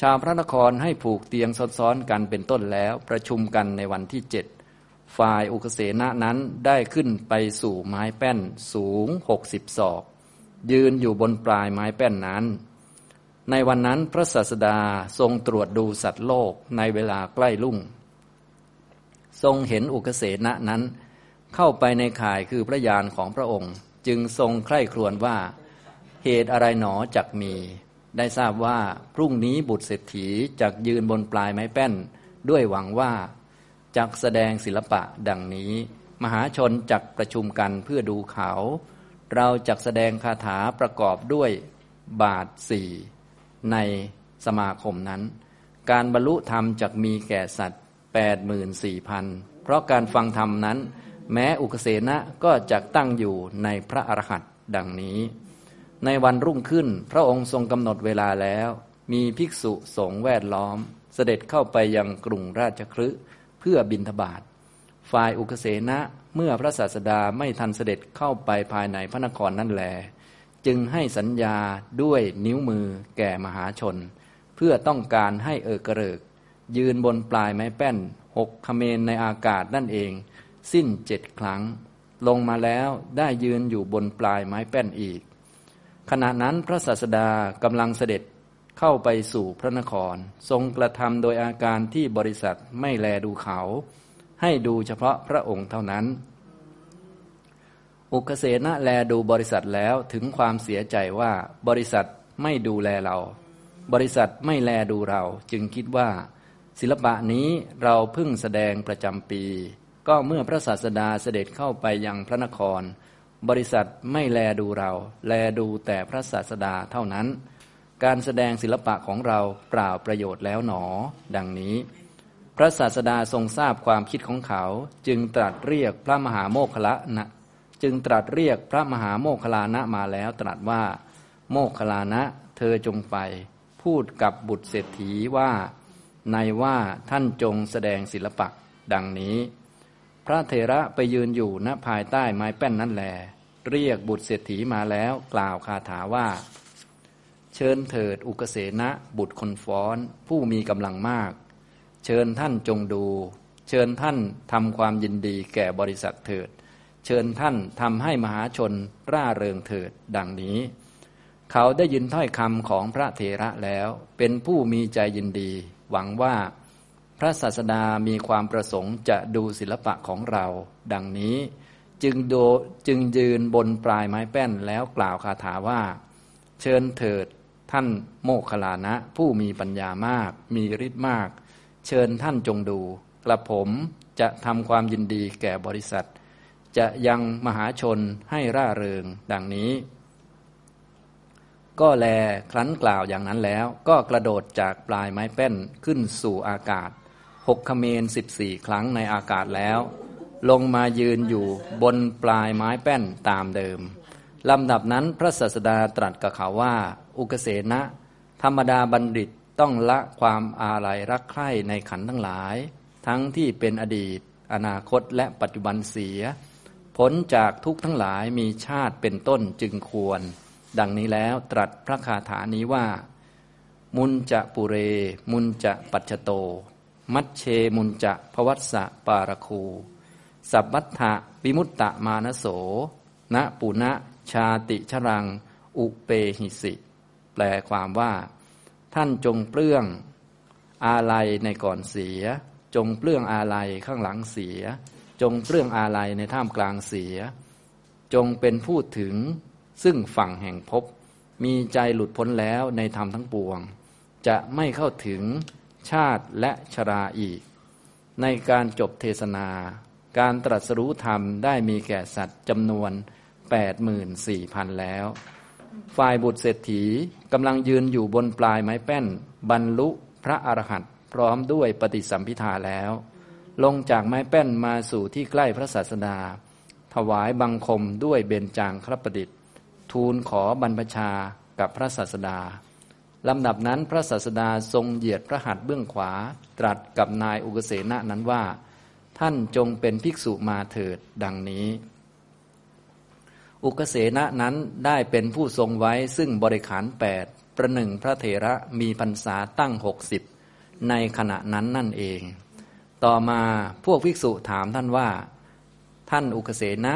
S1: ชาวพระนครให้ผูกเตียงซ้อนๆกันเป็นต้นแล้วประชุมกันในวันที่เจ็ดฝ่ายอุคเสนะนั้นได้ขึ้นไปสู่ไม้แป้นสูงหกสิบศอก ยืนอยู่บนปลายไม้แป้นนั้น ในวันนั้นพระศาสดาทรงตรวจดูสัตว์โลกในเวลาใกล้ลุ่ง ทรงเห็นอุคเสนะนั้น เข้าไปในข่ายคือพระยานของพระองค์ จึงทรงใคร่ครวญว่า เหตุอะไรหนอจักมี ได้ทราบว่าพรุ่งนี้บุตรเศรษฐีจักยืนบนปลายไม้แป้น ด้วยหวังว่าจักแสดงศิลปะดังนี้ มหาชนจักประชุมกันเพื่อดูเขา เราจักแสดงคาถาประกอบด้วยบาทสี่ ในสมาคมนั้น การบรรลุธรรมจักมีแก่สัตว์แปดหมื่นสี่พันเพราะการฟังธรรมนั้น แม้อุกเสนะก็จะตั้งอยู่ในพระอรหันต์ดังนี้ ในวันรุ่งขึ้นพระองค์ทรงกำหนดเวลาแล้ว มีภิกษุสงฆ์แวดล้อม เสด็จเข้าไปยังกรุงราชคฤห์เพื่อบินทบาทฝ่ายอุกเสนะเมื่อพระศาสดาไม่ทันเสด็จเข้าไปภายในพระนครนั่นแล จึงให้สัญญาด้วยนิ้วมือแก่มหาชน เพื่อต้องการให้เอกระเริก ยืนบนปลายไม้แป้นหกขเมนในอากาศนั่นเอง สิ้นเจ็ดครั้ง ลงมาแล้วได้ยืนอยู่บนปลายไม้แป้นอีก ขณะนั้นพระศาสดากำลังเสด็จเข้าไปสู่พระนคร ทรงกระทำโดยอาการที่บริษัทไม่แลดูเขา ให้ดูเฉพาะพระองค์เท่านั้น อุกเสนะแลดูบริษัทแล้วถึงความเสียใจว่าบริษัทไม่ดูแลเรา บริษัทไม่แลดูเรา จึงคิดว่า ศิลปะนี้เราเพิ่งแสดงประจำปี ก็เมื่อพระศาสดาเสด็จเข้าไปยังพระนคร บริษัทไม่แลดูเรา แลดูแต่พระศาสดาเท่านั้น การแสดงศิลปะของเราเปล่าประโยชน์แล้วหนอ ดังนี้ พระศาสดาทรงทราบความคิดของเขาจึงตรัสเรียกพระมหาโมคละนะ จึงตรัสเรียกพระมหาโมคลานะมาแล้ว ตรัสว่า โมคลานะ เธอจงไป พูดกับบุตรเศรษฐีว่าในว่าท่านจงแสดงศิลปะ ดังนี้ พระเถระไปยืนอยู่ณภายใต้ไม้แป้นนั่นแล เรียกบุตรเศรษฐีมาแล้ว กล่าวคาถาว่า เชิญเถิดอุกเสนะบุตรคนฟ้อน ผู้มีกำลังมาก เชิญท่านจงดู เชิญท่านทำความยินดีแก่บริษัทเถิด เชิญท่านทำให้มหาชนร่าเริงเถิดดังนี้ เขาได้ยินถ้อยคำของพระเถระแล้ว เป็นผู้มีใจยินดี หวังว่าพระศาสดามีความประสงค์จะดูศิลปะของเรา ดังนี้จึงโดจึงยืนบนปลายไม้แป้นแล้วกล่าวคาถาว่า เชิญเถิดท่านโมคลานะ ผู้มีปัญญามาก มีฤทธิ์มาก เชิญท่านจงดู กระผมจะทำความยินดีแก่บริษัท จะยังมหาชนให้ร่าเริงดังนี้ ก็แลครั้นกล่าวอย่างนั้นแล้ว ก็กระโดดจากปลายไม้แป้นขึ้นสู่อากาศหกขเมนสิบสี่ครั้งในอากาศแล้ว ลงมายืนอยู่บนปลายไม้แป้นตามเดิมลำดับนั้นพระศาสดาตรัสกับเขาว่า อุกเสนะ ธรรมดาบัณฑิตต้องละความอาลัยรักใคร่ในขันทั้งหลาย ทั้งที่เป็นอดีต อนาคตและปัจจุบันเสีย ผลจากทุกทั้งหลายมีชาติเป็นต้นจึงควร ดังนี้แล้วตรัสพระคาถานี้ว่า มุนจะปุเร มุนจะปัจจโต มัชเชมุนจะพวัสสะปารคู สัพพัทธะวิมุตตะมานโสณปุณะชาติชรัง อุเปหิสิ แปลความว่า ท่านจงเปลื้อง อาลัยในก่อนเสีย จงเปลื้องอาลัยข้างหลังเสีย จงเปลื้องอาลัยในท่ามกลางเสีย จงเป็นผู้ถึงซึ่งฝั่งแห่งภพมีใจหลุดพ้นแล้วในธรรมทั้งปวง จะไม่เข้าถึงชาติและชราอีก ในการจบเทศนา การตรัสรู้ธรรมได้มีแก่สัตว์จำนวน 84,000 แล้ว ฝ่ายบุตรเศรษฐีกำลังยืนอยู่บนปลายไม้แป้น บรรลุพระอรหันต์พร้อมด้วยปฏิสัมพิทาแล้ว ลงจากไม้แป้นมาสู่ที่ใกล้พระศาสดา ถวายบังคมด้วยเบญจางครประดิษฐ์ ทูลขอบรรพชากับพระศาสดาลำดับนั้นพระศาสดาทรงเหยียดพระหัตถ์เบื้องขวา ตรัสกับนายอุกเสนะนั้นว่า ท่านจงเป็นภิกษุมาเถิดดังนี้ อุกเสนะนั้นได้เป็นผู้ทรงไว้ซึ่งบริขารแปดประหนึ่งพระเถระมีพรรษาตั้งหกสิบในขณะนั้นนั่นเอง ต่อมาพวกภิกษุถามท่านว่า ท่านอุกเสนะ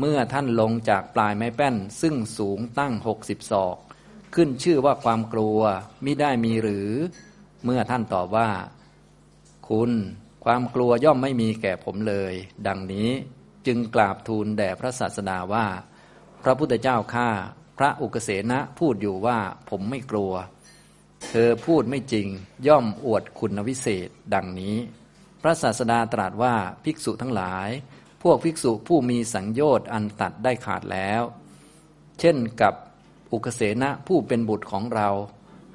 S1: เมื่อท่านลงจากปลายไม้แป้น ซึ่งสูงตั้งหกสิบศอก ขึ้นชื่อว่าความกลัวมิได้มีหรือ เมื่อท่านตอบว่า คุณความกลัวย่อมไม่มีแก่ผมเลย ดังนี้จึงกราบทูลแด่พระศาสดาว่า พระพุทธเจ้าข้าพระอุกเสนะพูดอยู่ว่าผมไม่กลัว เธอพูดไม่จริงย่อมอวดคุณวิเศษดังนี้ พระศาสดาตรัสว่าภิกษุทั้งหลาย พวกภิกษุผู้มีสังโยชน์อันตัดได้ขาดแล้ว เช่นกับอุกเสนะผู้เป็นบุตรของเรา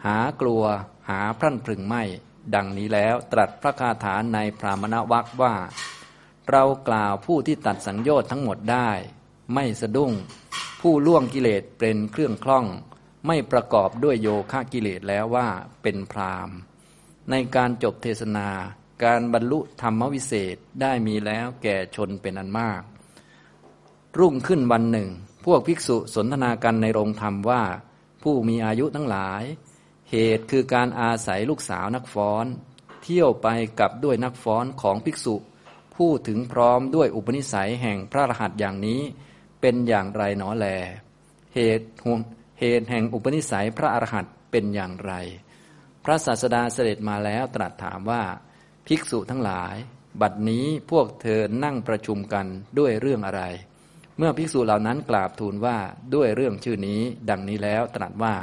S1: หากลัวหาพรั่นพรึงไม่ ดังนี้แล้วตรัสพระคาถาในพรามณวัคว่า เรากล่าวผู้ที่ตัดสังโยชน์ทั้งหมดได้ ไม่สะดุ้ง ผู้ล่วงกิเลสเป็นเครื่องคล่อง ไม่ประกอบด้วยโยคะกิเลสแล้วว่าเป็นพรามในการจบเทศนา การบรรลุธรรมวิเศษได้มีแล้วแก่ชนเป็นอันมาก รุ่งขึ้นวันหนึ่ง พวกภิกษุสนทนากันในโรงธรรมว่า ผู้มีอายุทั้งหลาย เหตุคือการอาศัยลูกสาวนักฟ้อน เที่ยวไปกับด้วยนักฟ้อนของภิกษุ ผู้ถึงพร้อมด้วยอุปนิสัยแห่งพระรหัสอย่างนี้เป็นอย่างไรหนอแล เหตุห่เหตุแห่งอุปนิสัยพระอรหันต์เป็นอย่างไร พระศาสดาเสด็จมาแล้วตรัสถามว่า ภิกษุทั้งหลาย บัดนี้พวกเธอนั่งประชุมกันด้วยเรื่องอะไร เมื่อภิกษุเหล่านั้นกราบทูลว่าด้วยเรื่องชื่อนี้ ดังนี้แล้วตรัสว่า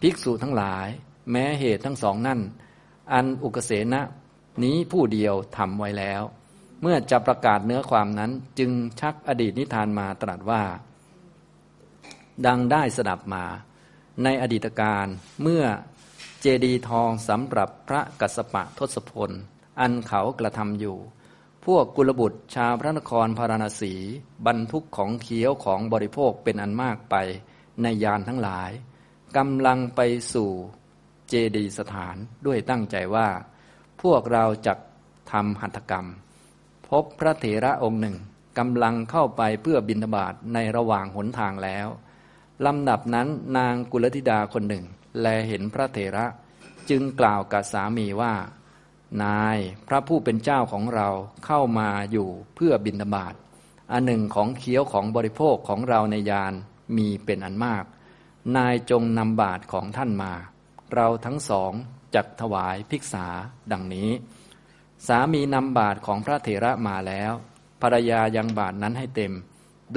S1: ภิกษุทั้งหลาย แม้เหตุทั้งสองนั่น อันอุกเสนะนี้ผู้เดียวทำไว้แล้ว เมื่อจะประกาศเนื้อความนั้นจึงชักอดีตนิทานมาตรัสว่า ดังได้สดับมา ในอดีตการเมื่อเจดีทองสำหรับพระกัสปะทศพล อันเขากระทำอยู่ พวกกุลบุตรชาวพระนครพาราณสี บรรทุกของเคี้ยวของบริโภคเป็นอันมากไปในยานทั้งหลายกำลังไปสู่เจดีสถานด้วยตั้งใจว่า พวกเราจะทำหัตถกรรม พบพระเถระองค์หนึ่งกำลังเข้าไปเพื่อบิณฑบาตในระหว่างหนทางแล้วลำดับนั้นนางกุลธิดาคนหนึ่ง แลเห็นพระเถระ จึงกล่าวกับสามีว่า นายพระผู้เป็นเจ้าของเราเข้ามาอยู่เพื่อบิณฑบาตอันหนึ่งของเคี้ยวของบริโภคของเราในยานมีเป็นอันมาก นายจงนำบาตรของท่านมา เราทั้งสองจักถวายภิกษาดังนี้ สามีนำบาตรของพระเถระมาแล้วภรรยายังบาตรนั้นให้เต็ม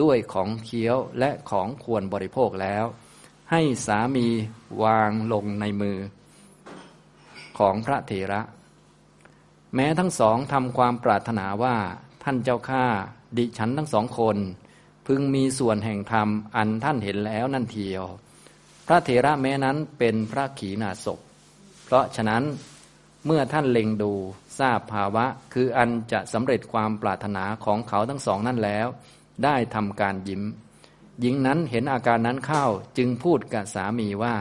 S1: ด้วยของเคี้ยวและของควรบริโภคแล้ว ให้สามีวางลงในมือ ของพระเถระ แม้ทั้งสองทำความปรารถนาว่าท่านเจ้าข้าดิฉันทั้งสองคน พึงมีส่วนแห่งธรรมอันท่านเห็นแล้วนั่นเทียว พระเถระแม้นั้นเป็นพระขีณาสพเพราะฉะนั้นเมื่อท่านเล็งดูทราบภาวะ คืออันจะสำเร็จความปรารถนาของเขาทั้งสองนั่นแล้ว ได้ทำการยิ้ม หญิงนั้นเห็นอาการนั้นเข้าจึงพูดกับสามีว่า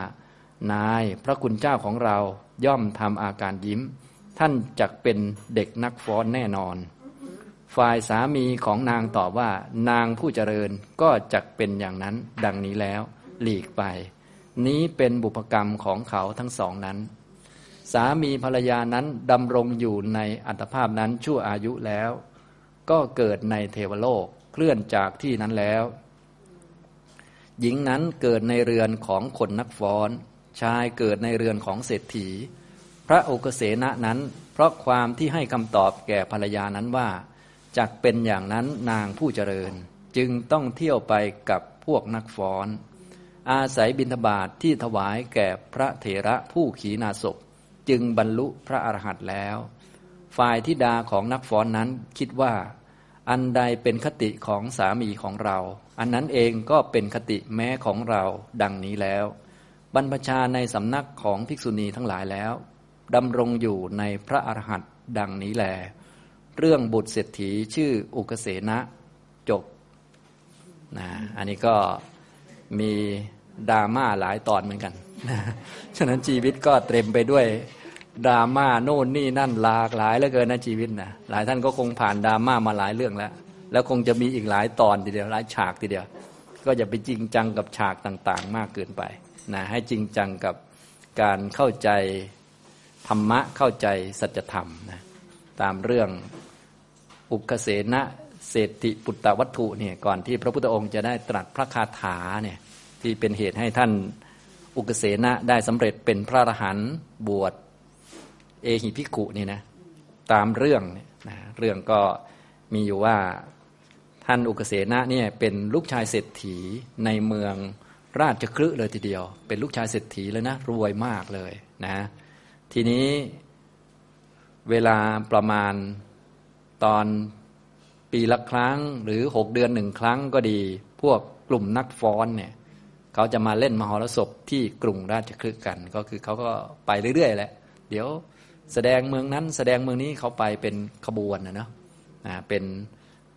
S1: นายพระคุณเจ้าของเราย่อมทำอาการยิ้ม ท่านจักเป็นเด็กนักฟ้อนแน่นอน ฝ่ายสามีของนางตอบว่านางผู้เจริญก็จักเป็นอย่างนั้นดังนี้แล้ว หลีกไป นี้เป็นบุพกรรมของเขาทั้งสองนั้น สามีภรรยานั้นดำรงอยู่ในอัตภาพนั้นชั่วอายุแล้ว ก็เกิดในเทวโลกเคลื่อนจากที่นั้นแล้ว หญิงนั้นเกิดในเรือนของคนนักฟ้อน ชายเกิดในเรือนของเศรษฐี พระโอกเสณะนั้น เพราะความที่ให้คำตอบแก่ภรรยานั้นว่าจักเป็นอย่างนั้นนางผู้เจริญ จึงต้องเที่ยวไปกับพวกนักฟ้อน อาศัยบิณฑบาตทที่ถวายแก่พระเถระผู้ขีนาศพจึงบรรลุพระอรหันต์แล้ว ฝ่ายทิดาของนักฟ้อนนั้นคิดว่า อันใดเป็นคติของสามีของเรา อันนั้นเองก็เป็นคติแม้ของเราดังนี้แล้ว บรรพชาในสำนักของภิกษุณีทั้งหลายแล้ว ดำรงอยู่ในพระอรหันต์ดังนี้แล เรื่องบุตรเศรษฐีชื่ออุกเสนะจบนะอันนี้ก็มีดราม่าหลายตอนเหมือนกันนะฉะนั้นชีวิตก็เต็มไปด้วยดราม่าโน่นนี่นั่นหลากหลายเหลือเกินนะชีวิตนะหลายท่านก็คงผ่านดราม่ามาหลายเรื่องแล้ว แล้วคงจะมีอีกหลายตอนทีเดียวหลายฉากทีเดียว ก็อย่าไปจริงจังกับฉากต่างๆ มากเกินไปนะให้จริงจังกับการเข้าใจ ธรรมะเข้าใจสัจธรรมนะตามเรื่องอุกเสนะเศรษฐิปุตตวัตถุเนี่ยก่อนที่พระพุทธองค์จะได้ตรัสพระคาถาเนี่ยที่เป็นเหตุให้ท่านอุกเสนะได้สำเร็จเป็นพระอรหันต์บวชเอหิภิกขุนี่นะตามเรื่องนะเรื่องก็มีอยู่ว่าท่านอุกเสนะเนี่ยเป็นลูกชายเศรษฐีในเมืองราชคลึเลยทีเดียว เป็นลูกชายเศรษฐีเลยนะรวยมากเลยนะ ทีนี้เวลาประมาณตอนปีละครั้ง หรือหกเดือนหนึ่งครั้งก็ดี พวกกลุ่มนักฟ้อนเนี่ยเขาจะมาเล่นมหรสพที่กรุงราชคลึกัน ก็คือเขาก็ไปเรื่อยๆแหละ เดี๋ยวแสดงเมืองนั้นแสดงเมืองนี้เขาไปเป็นขบวนนะเนาะเป็น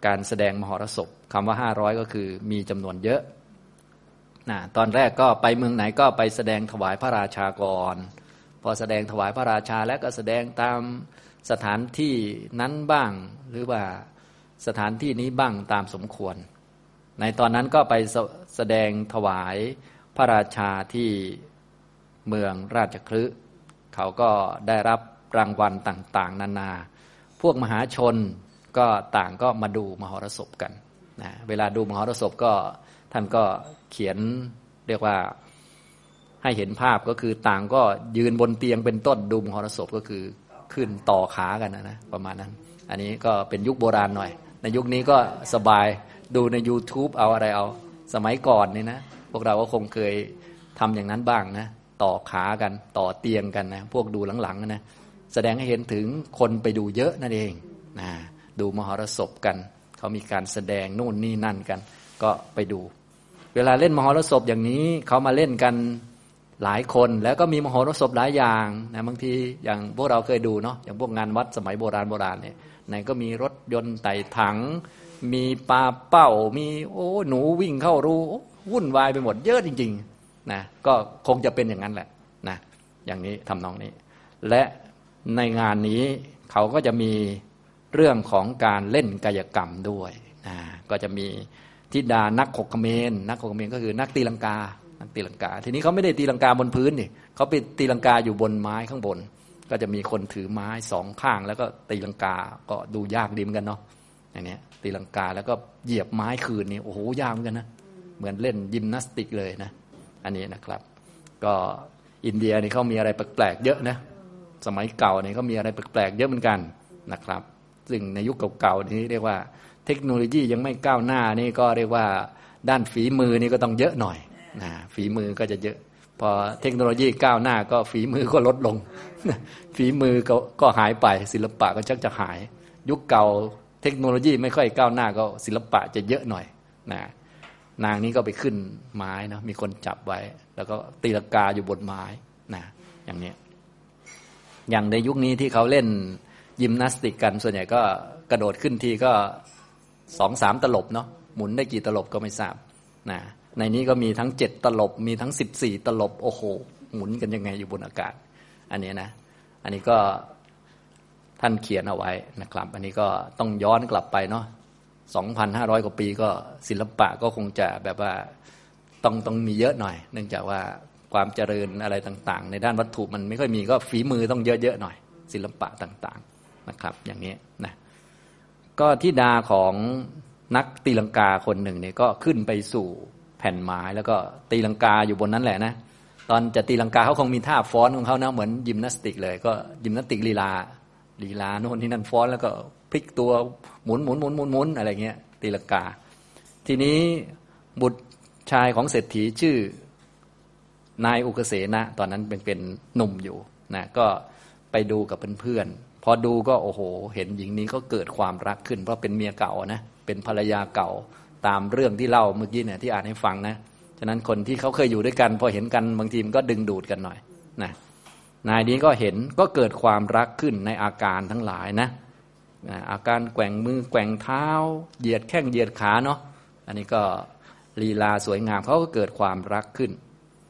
S1: การแสดงมหรสพคำว่าห้าร้อยก็คือมีจำนวนเยอะนะตอนแรกก็ไปเมืองไหนก็ไปแสดงถวายพระราชาก่อน พอแสดงถวายพระราชาแล้วก็แสดงตามสถานที่นั้นบ้าง หรือว่าสถานที่นี้บ้างตามสมควร ในตอนนั้นก็ไปแสดงถวายพระราชาที่เมืองราชคลึเขาก็ได้รับรางวัลต่าง ๆ นานา พวกมหาชนก็ต่างก็มาดูมหรสพกันนะเวลาดูมหรสพก็ท่านก็เขียนเรียกว่า ให้เห็นภาพก็คือต่างก็ยืนบนเตียงเป็นต้นดูมหรสพก็คือขึ้นต่อขากันนะนะประมาณนั้น อันนี้ก็เป็นยุคโบราณหน่อย ในยุคนี้ก็สบายดูใน YouTube เอาอะไรเอา สมัยก่อนนี่นะ พวกเราก็คงเคยทำอย่างนั้นบ้างนะ ต่อขากันต่อเตียงกันนะ พวกดูหลังๆนะแสดงให้เห็นถึงคนไปดูเยอะนั่นเองนะดูมหรสพกัน เขามีการแสดงนู่นนี่นั่นกัน ก็ไปดู เวลาเล่นมหรสพอย่างนี้เขามาเล่นกัน หลายคนแล้วก็มีมโหรสพหลายอย่างนะบางทีอย่างพวกเราเคยดูเนาะอย่างพวกงานวัดสมัยโบราณโบราณเนี่ยไหนก็มีรถยนต์ไต่ถัง มีปลาเป้ามีโอ้หนูวิ่งเข้ารูวุ่นวายไปหมดเยอะจริงๆนะก็คงจะเป็นอย่างนั้นแหละนะอย่างนี้ทำนองนี้ และในงานนี้เขาก็จะมีเรื่องของการเล่นกายกรรมด้วยนะก็จะมีทิดานักขกเมนนักขกเมนก็คือนักตีลังกา นักตีลังกา ทีนี้เขาไม่ได้ตีลังกาบนพื้นนี่เขาไปตีลังกาอยู่บนไม้ข้างบน ก็จะมีคนถือไม้สองข้าง แล้วก็ตีลังกาก็ดูยากดีเหมือนกันเนาะอย่างนี้ตีลังกาแล้วก็เหยียบไม้คืนนี่โอ้โหยากเหมือนกันนะเหมือนเล่นยิมนาสติกเลยนะ อันนี้นะครับ ก็อินเดียนี่เขามีอะไรแปลกๆเยอะนะสมัยเก่านี่เขามีอะไรแปลกๆเยอะเหมือนกันนะครับ ซึ่งในยุคเก่าๆนี้เรียกว่า เทคโนโลยียังไม่ก้าวหน้านี่ก็เรียกว่าด้านฝีมือนี่ก็ต้องเยอะหน่อย นะฝีมือก็จะเยอะ พอเทคโนโลยีก้าวหน้าก็ฝีมือก็ลดลง ฝีมือก็ก็หายไปศิลปะก็ชักจะหาย ยุคเก่าเทคโนโลยีไม่ค่อยก้าวหน้าก็ศิลปะจะเยอะหน่อยนะนางนี้ก็ไปขึ้นไม้นะมีคนจับไว้ แล้วก็ตีลกาอยู่บนไม้นะอย่างนี้อย่างในยุคนี้ที่เขาเล่นยิมนาสติกกัน ส่วนใหญ่ก็กระโดดขึ้นทีก็สองสามตลบเนาะหมุนได้กี่ตลบก็ไม่ทราบนะ ในนี้ก็มีทั้งเจ็ดตลบ มีทั้งสิบสี่ตลบ โอ้โห หมุนกันยังไงอยู่บนอากาศ อันนี้นะ อันนี้ก็ท่านเขียนเอาไว้นะครับ อันนี้ก็ต้องย้อนกลับไปเนาะ2,500กว่าปีก็ศิลปะก็คงจะแบบว่าต้องต้องมีเยอะหน่อย เนื่องจากว่าความเจริญอะไรต่าง ๆ ในด้านวัตถุมันไม่ค่อยมีก็ฝีมือต้องเยอะๆหน่อย ศิลปะต่างๆนะครับ อย่างนี้นะก็ที่ดาของนักตีลังกาคนหนึ่งเนี่ยก็ขึ้นไปสู่ แผ่นไม้แล้วก็ตีลังกาอยู่บนนั้นแหละนะ ตอนจะตีลังกาเขาคงมีท่าฟ้อนของเขานะเหมือนยิมนาสติกเลย ก็ยิมนาสติกลีลาลีลาโน่นที่นั่นฟ้อนแล้วก็พลิกตัวหมุนหมุนหมุนหมุนหมุนอะไรเงี้ยตีลังกา ทีนี้บุตรชายของเศรษฐีชื่อนายอุกเสนะ ตอนนั้นเป็นเป็นหนุ่มอยู่นะก็ไปดูกับเพื่อนๆพอดูก็โอ้โห เห็นหญิงนี้ก็เกิดความรักขึ้น เพราะเป็นเมียเก่านะเป็นภรรยาเก่า ตามเรื่องที่เล่าเมื่อกี้เนี่ยที่อ่านให้ฟังนะฉะนั้นคนที่เขาเคยอยู่ด้วยกันพอเห็นกันบางทีมันก็ดึงดูดกันหน่อยนะนายนี้ก็เห็นก็เกิดความรักขึ้นในอาการทั้งหลายนะอาการแกว่งมือแกว่งเท้า เหยียดแข้งเหยียดขาเนาะอันนี้ก็ลีลาสวยงามเขาก็เกิดความรักขึ้น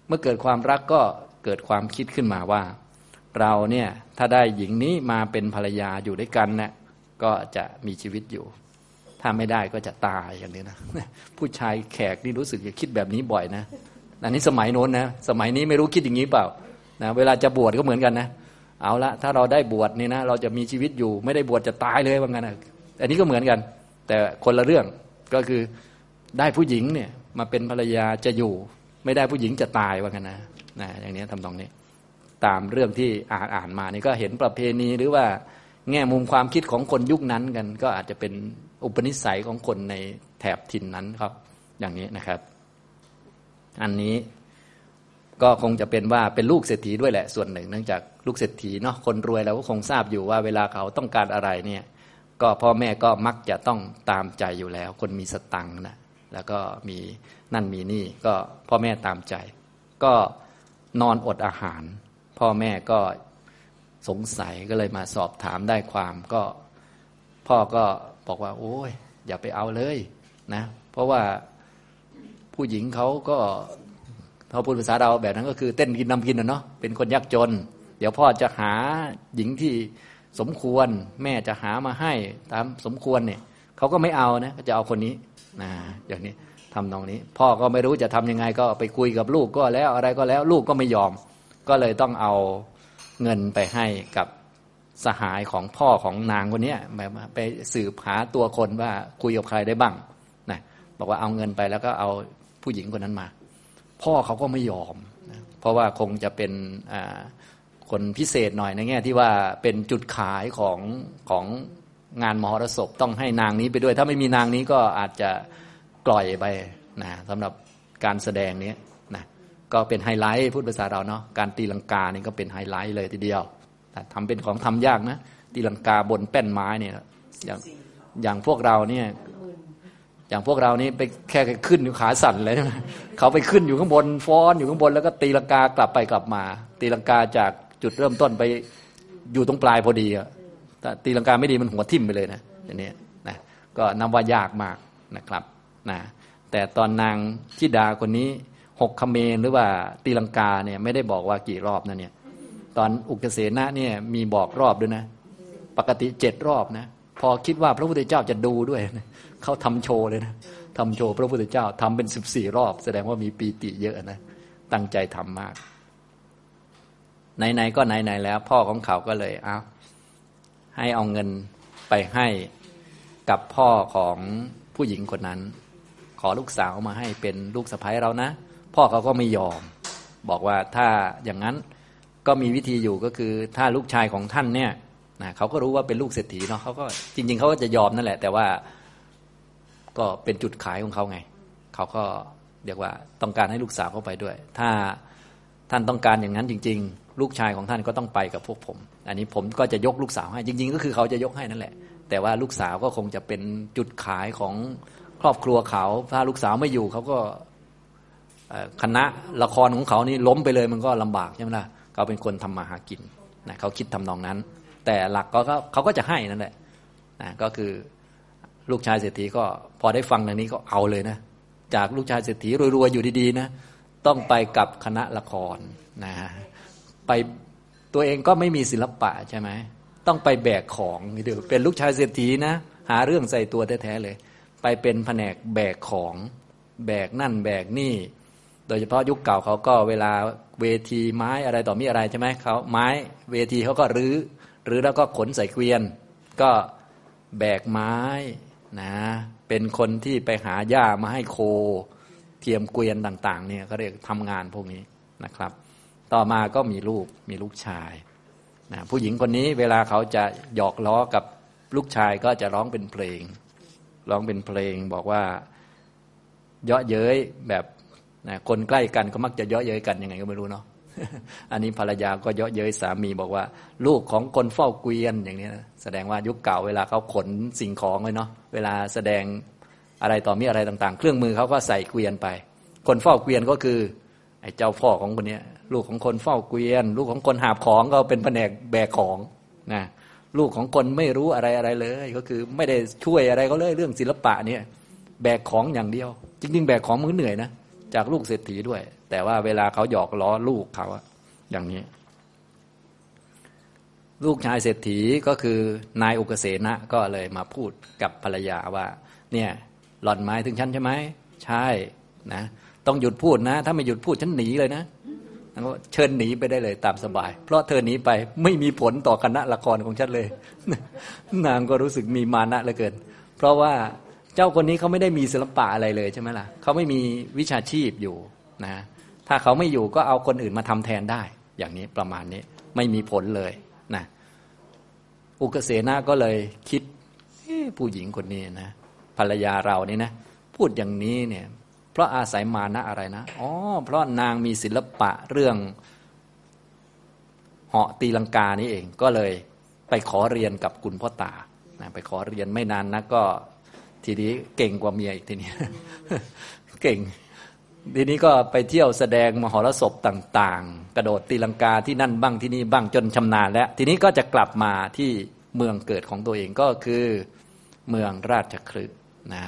S1: เมื่อเกิดความรักก็เกิดความคิดขึ้นมาว่า เราเนี่ยถ้าได้หญิงนี้มาเป็นภรรยาอยู่ด้วยกันเนะี่ยก็จะมีชีวิตอยู่ ถ้าไม่ได้ก็จะตายอย่างนี้นะผู้ชายแขกนี่รู้สึกจะคิดแบบนี้บ่อยนะอันนี้สมัยโน้นนะสมัยนี้ไม่รู้คิดอย่างนี้เปล่านะเวลาจะบวชก็เหมือนกันนะเอาละถ้าเราได้บวชนี่นะเราจะมีชีวิตอยู่ ไม่ได้บวชจะตายเลยว่างั้นนะอันนี้ก็เหมือนกัน แต่คนละเรื่องก็คือได้ผู้หญิงเนี่ยมาเป็นภรรยาจะอยู่ ไม่ได้ผู้หญิงจะตายว่างั้นนะนะอย่างนี้ทำตรงนี้ ตามเรื่องที่อ่านอ่านมานี่ก็เห็นประเพณีหรือว่าแง่มุมความคิดของคนยุคนั้นกัน ก็อาจจะเป็น อุปนิสัยของคนในแถบถิ่นนั้นครับ อย่างนี้นะครับ อันนี้ก็คงจะเป็นว่าเป็นลูกเศรษฐีด้วยแหละส่วนหนึ่ง เนื่องจากลูกเศรษฐีเนาะคนรวยเราก็คงทราบอยู่ว่าเวลาเขาต้องการอะไรเนี่ย ก็พ่อแม่ก็มักจะต้องตามใจอยู่แล้ว คนมีสตังค์นะแล้วก็มีนั่นมีนี่ก็พ่อแม่ตามใจ ก็นอนอดอาหาร พ่อแม่ก็สงสัยก็เลยมาสอบถามได้ความ ก็พ่อก็ บอกว่า โอ้ยอย่าไปเอาเลยนะ เพราะว่าผู้หญิงเขาก็เขาพูดภาษาเราแบบนั้นก็คือเต้นกินนำกินนะเนาะเป็นคนยากจน เดี๋ยวพ่อจะหาหญิงที่สมควร แม่จะหามาให้ตามสมควรเนี่ยเขาก็ไม่เอานะก็จะเอาคนนี้นะอย่างนี้ทำตรงนี้ พ่อก็ไม่รู้จะทํำยังไงก็ไปคุยกับลูกก็แล้วอะไรก็แล้ว ลูกก็ไม่ยอม ก็เลยต้องเอาเงินไปให้กับ สหายของพ่อของนางคนนี้ไปสืบหาตัวคนว่าคุยกับใครได้บ้างนะบอกว่าเอาเงินไปแล้วก็เอาผู้หญิงคนนั้นมา พ่อเขาก็ไม่ยอมนะเพราะว่าคงจะเป็นคนพิเศษหน่อยในแง่ที่ว่าเป็นจุดขายของของงานมหรสพต้องให้นางนี้ไปด้วย ถ้าไม่มีนางนี้ก็อาจจะกร่อยไปนะสำหรับการแสดงนี้นะก็เป็นไฮไลท์พูดภาษาเราเนาะการตีลังกานี่ก็เป็นไฮไลท์เลยทีเดียว ทำเป็นของทำยากนะตีลังกาบนแป้นไม้เนี่ยอย่างอย่างพวกเราเนี่ย อย่างพวกเรานี่ไปแค่ขึ้นอยู่ขาสั่นเลยนะเขาไปขึ้นอยู่ข้างบนฟ้อนอยู่ข้างบนแล้วก็ตีลังกากลับไปกลับมา ตีลังกาจากจุดเริ่มต้นไปอยู่ตรงปลายพอดีอะแต่ตีลังกาไม่ดีมันหัวทิ่มไปเลยนะอย่างนี้นะก็นำว่ายากมากนะครับนะแต่ตอนนางทิดาคนนี้หกคเมนหรือว่าตีลังกาเนี่ยไม่ได้บอกว่ากี่รอบนะเนี่ย ตอนอุกเสนาเนี่ยมีบอกรอบด้วยนะ ปกติเจ็ดรอบนะ พอคิดว่าพระพุทธเจ้าจะดูด้วยเขาทำโชว์เลยนะทำโชว์พระพุทธเจ้าทำเป็นสิบสี่รอบ แสดงว่ามีปีติเยอะนะตั้งใจทำมากไหนๆก็ไหนๆแล้ว พ่อของเขาก็เลยเอาให้เอาเงินไปให้กับพ่อของผู้หญิงคนนั้น ขอลูกสาวมาให้เป็นลูกสะใภ้เรานะ พ่อเขาก็ไม่ยอม บอกว่าถ้าอย่างนั้น ก็มีวิธีอยู่ก็คือถ้าลูกชายของท่านเนี่ยนะเขาก็รู้ว่าเป็นลูกเศรษฐีเนาะเขาก็จริง ๆเขาก็จะยอมนั่นแหละ แต่ว่าก็เป็นจุดขายของเขาไง เขาก็เรียกว่าต้องการให้ลูกสาวเข้าไปด้วย ถ้าท่านต้องการอย่างนั้นจริง ๆ ลูกชายของท่านก็ต้องไปกับพวกผม อันนี้ผมก็จะยกลูกสาวให้จริง ๆ ก็คือเขาจะยกให้นั่นแหละ แต่ว่าลูกสาวก็คงจะเป็นจุดขายของครอบครัวเขา ถ้าลูกสาวไม่อยู่เขาก็คณะละครของเขานี่ล้มไปเลยมันก็ลำบากใช่ไหมล่ะ เขาเป็นคนทำมาหากินนะเขาคิดทำนองนั้น แต่หลักก็เขาก็จะให้นั่นแหละนะก็คือลูกชายเศรษฐีก็พอได้ฟังดังนี้ก็เอาเลยนะ จากลูกชายเศรษฐีรวยๆอยู่ดีๆนะต้องไปกับคณะละครนะไปตัวเองก็ไม่มีศิลปะใช่ไหมต้องไปแบกของนี่ดูเป็นลูกชายเศรษฐีนะ หาเรื่องใส่ตัวแท้ๆเลย ไปเป็นแผนกแบกของ แบกนั่นแบกนี่ โดยเฉพาะยุคเก่าเขาก็เวลา เวทีไม้อะไรต่อมีอะไรใช่ไหมเขาไม้เวทีเขาก็รื้อรื้อแล้วก็ขนใส่เกวียน ก็แบกไม้นะเป็นคนที่ไปหาหญ้ามาให้โค เทียมเกวียนต่าง ๆ เนี่ยเขาเรียกทำงานพวกนี้นะครับ ต่อมาก็มีลูกมีลูกชายนะผู้หญิงคนนี้เวลาเขาจะหยอกล้อกับลูกชายก็จะร้องเป็นเพลง ร้องเป็นเพลงบอกว่า เยาะเย้ยแบบ นะคนใกล้กันก็มักจะเยาะเย้ยกันยังไงก็ไม่รู้เนาะอันนี้ภรรยาก็เยาะเย้ยสามีบอกว่า ลูกของคนเฝ้าเกวียนอย่างนี้นะแสดงว่ายุคเก่าเวลาเขาขนสิ่งของเลยเนาะเวลาแสดงอะไรต่อมีอะไรต่างๆ เครื่องมือเขาก็ใส่เกวียนไป คนเฝ้าเกวียนก็คือไอ้เจ้าพ่อของคนนี้ลูกของคนเฝ้าเกวียน ลูกของคนหาบของก็เป็นแผนกแบกของนะลูกของคนไม่รู้อะไรอะไรเลย ก็คือไม่ได้ช่วยอะไรเขาเลยเรื่องศิลปะเนี่ยแบกของอย่างเดียว จริงๆ แบกของมันเหนื่อยนะ จากลูกเศรษฐีด้วย แต่ว่าเวลาเขาหยอกล้อลูกเขาอย่างนี้ ลูกชายเศรษฐีก็คือนายอุกเสนะก็เลยมาพูดกับภรรยาว่า เนี่ยหล่อนไม้ถึงฉันใช่ไหมใช่นะต้องหยุดพูดนะ ถ้าไม่หยุดพูดฉันหนีเลยนะเชิญหนีไปได้เลยตามสบาย เพราะเธอหนีไปไม่มีผลต่อคณะละครของฉันเลย นางก็รู้สึกมีมานะเหลือเกิน เพราะว่า เจ้าคนนี้เขาไม่ได้มีศิลปะอะไรเลยใช่ไหมล่ะเขาไม่มีวิชาชีพอยู่นะถ้าเขาไม่อยู่ก็เอาคนอื่นมาทำแทนได้ อย่างนี้ประมาณนี้ไม่มีผลเลยนะอุกเสนาก็เลยคิดผู้หญิงคนนี้นะภรรยาเรานี่นะพูดอย่างนี้เนี่ยเพราะอาศัยมานะอะไรนะอ๋อเพราะนางมีศิลปะเรื่องเหาะตีลังกานี่เองก็เลยไปขอเรียนกับคุณพ่อตานะไปขอเรียนไม่นานนะก็ ทีนี้เก่งกว่าเมียอีกทีนี้เก่ง ทีนี้ก็ไปเที่ยวแสดงมหรสพต่าง ๆ กระโดดตีลังกาที่นั่นบ้างที่นี่บ้างจนชำนาญแล้ว ทีนี้ก็จะกลับมาที่เมืองเกิดของตัวเองก็คือเมืองราชคลึนะ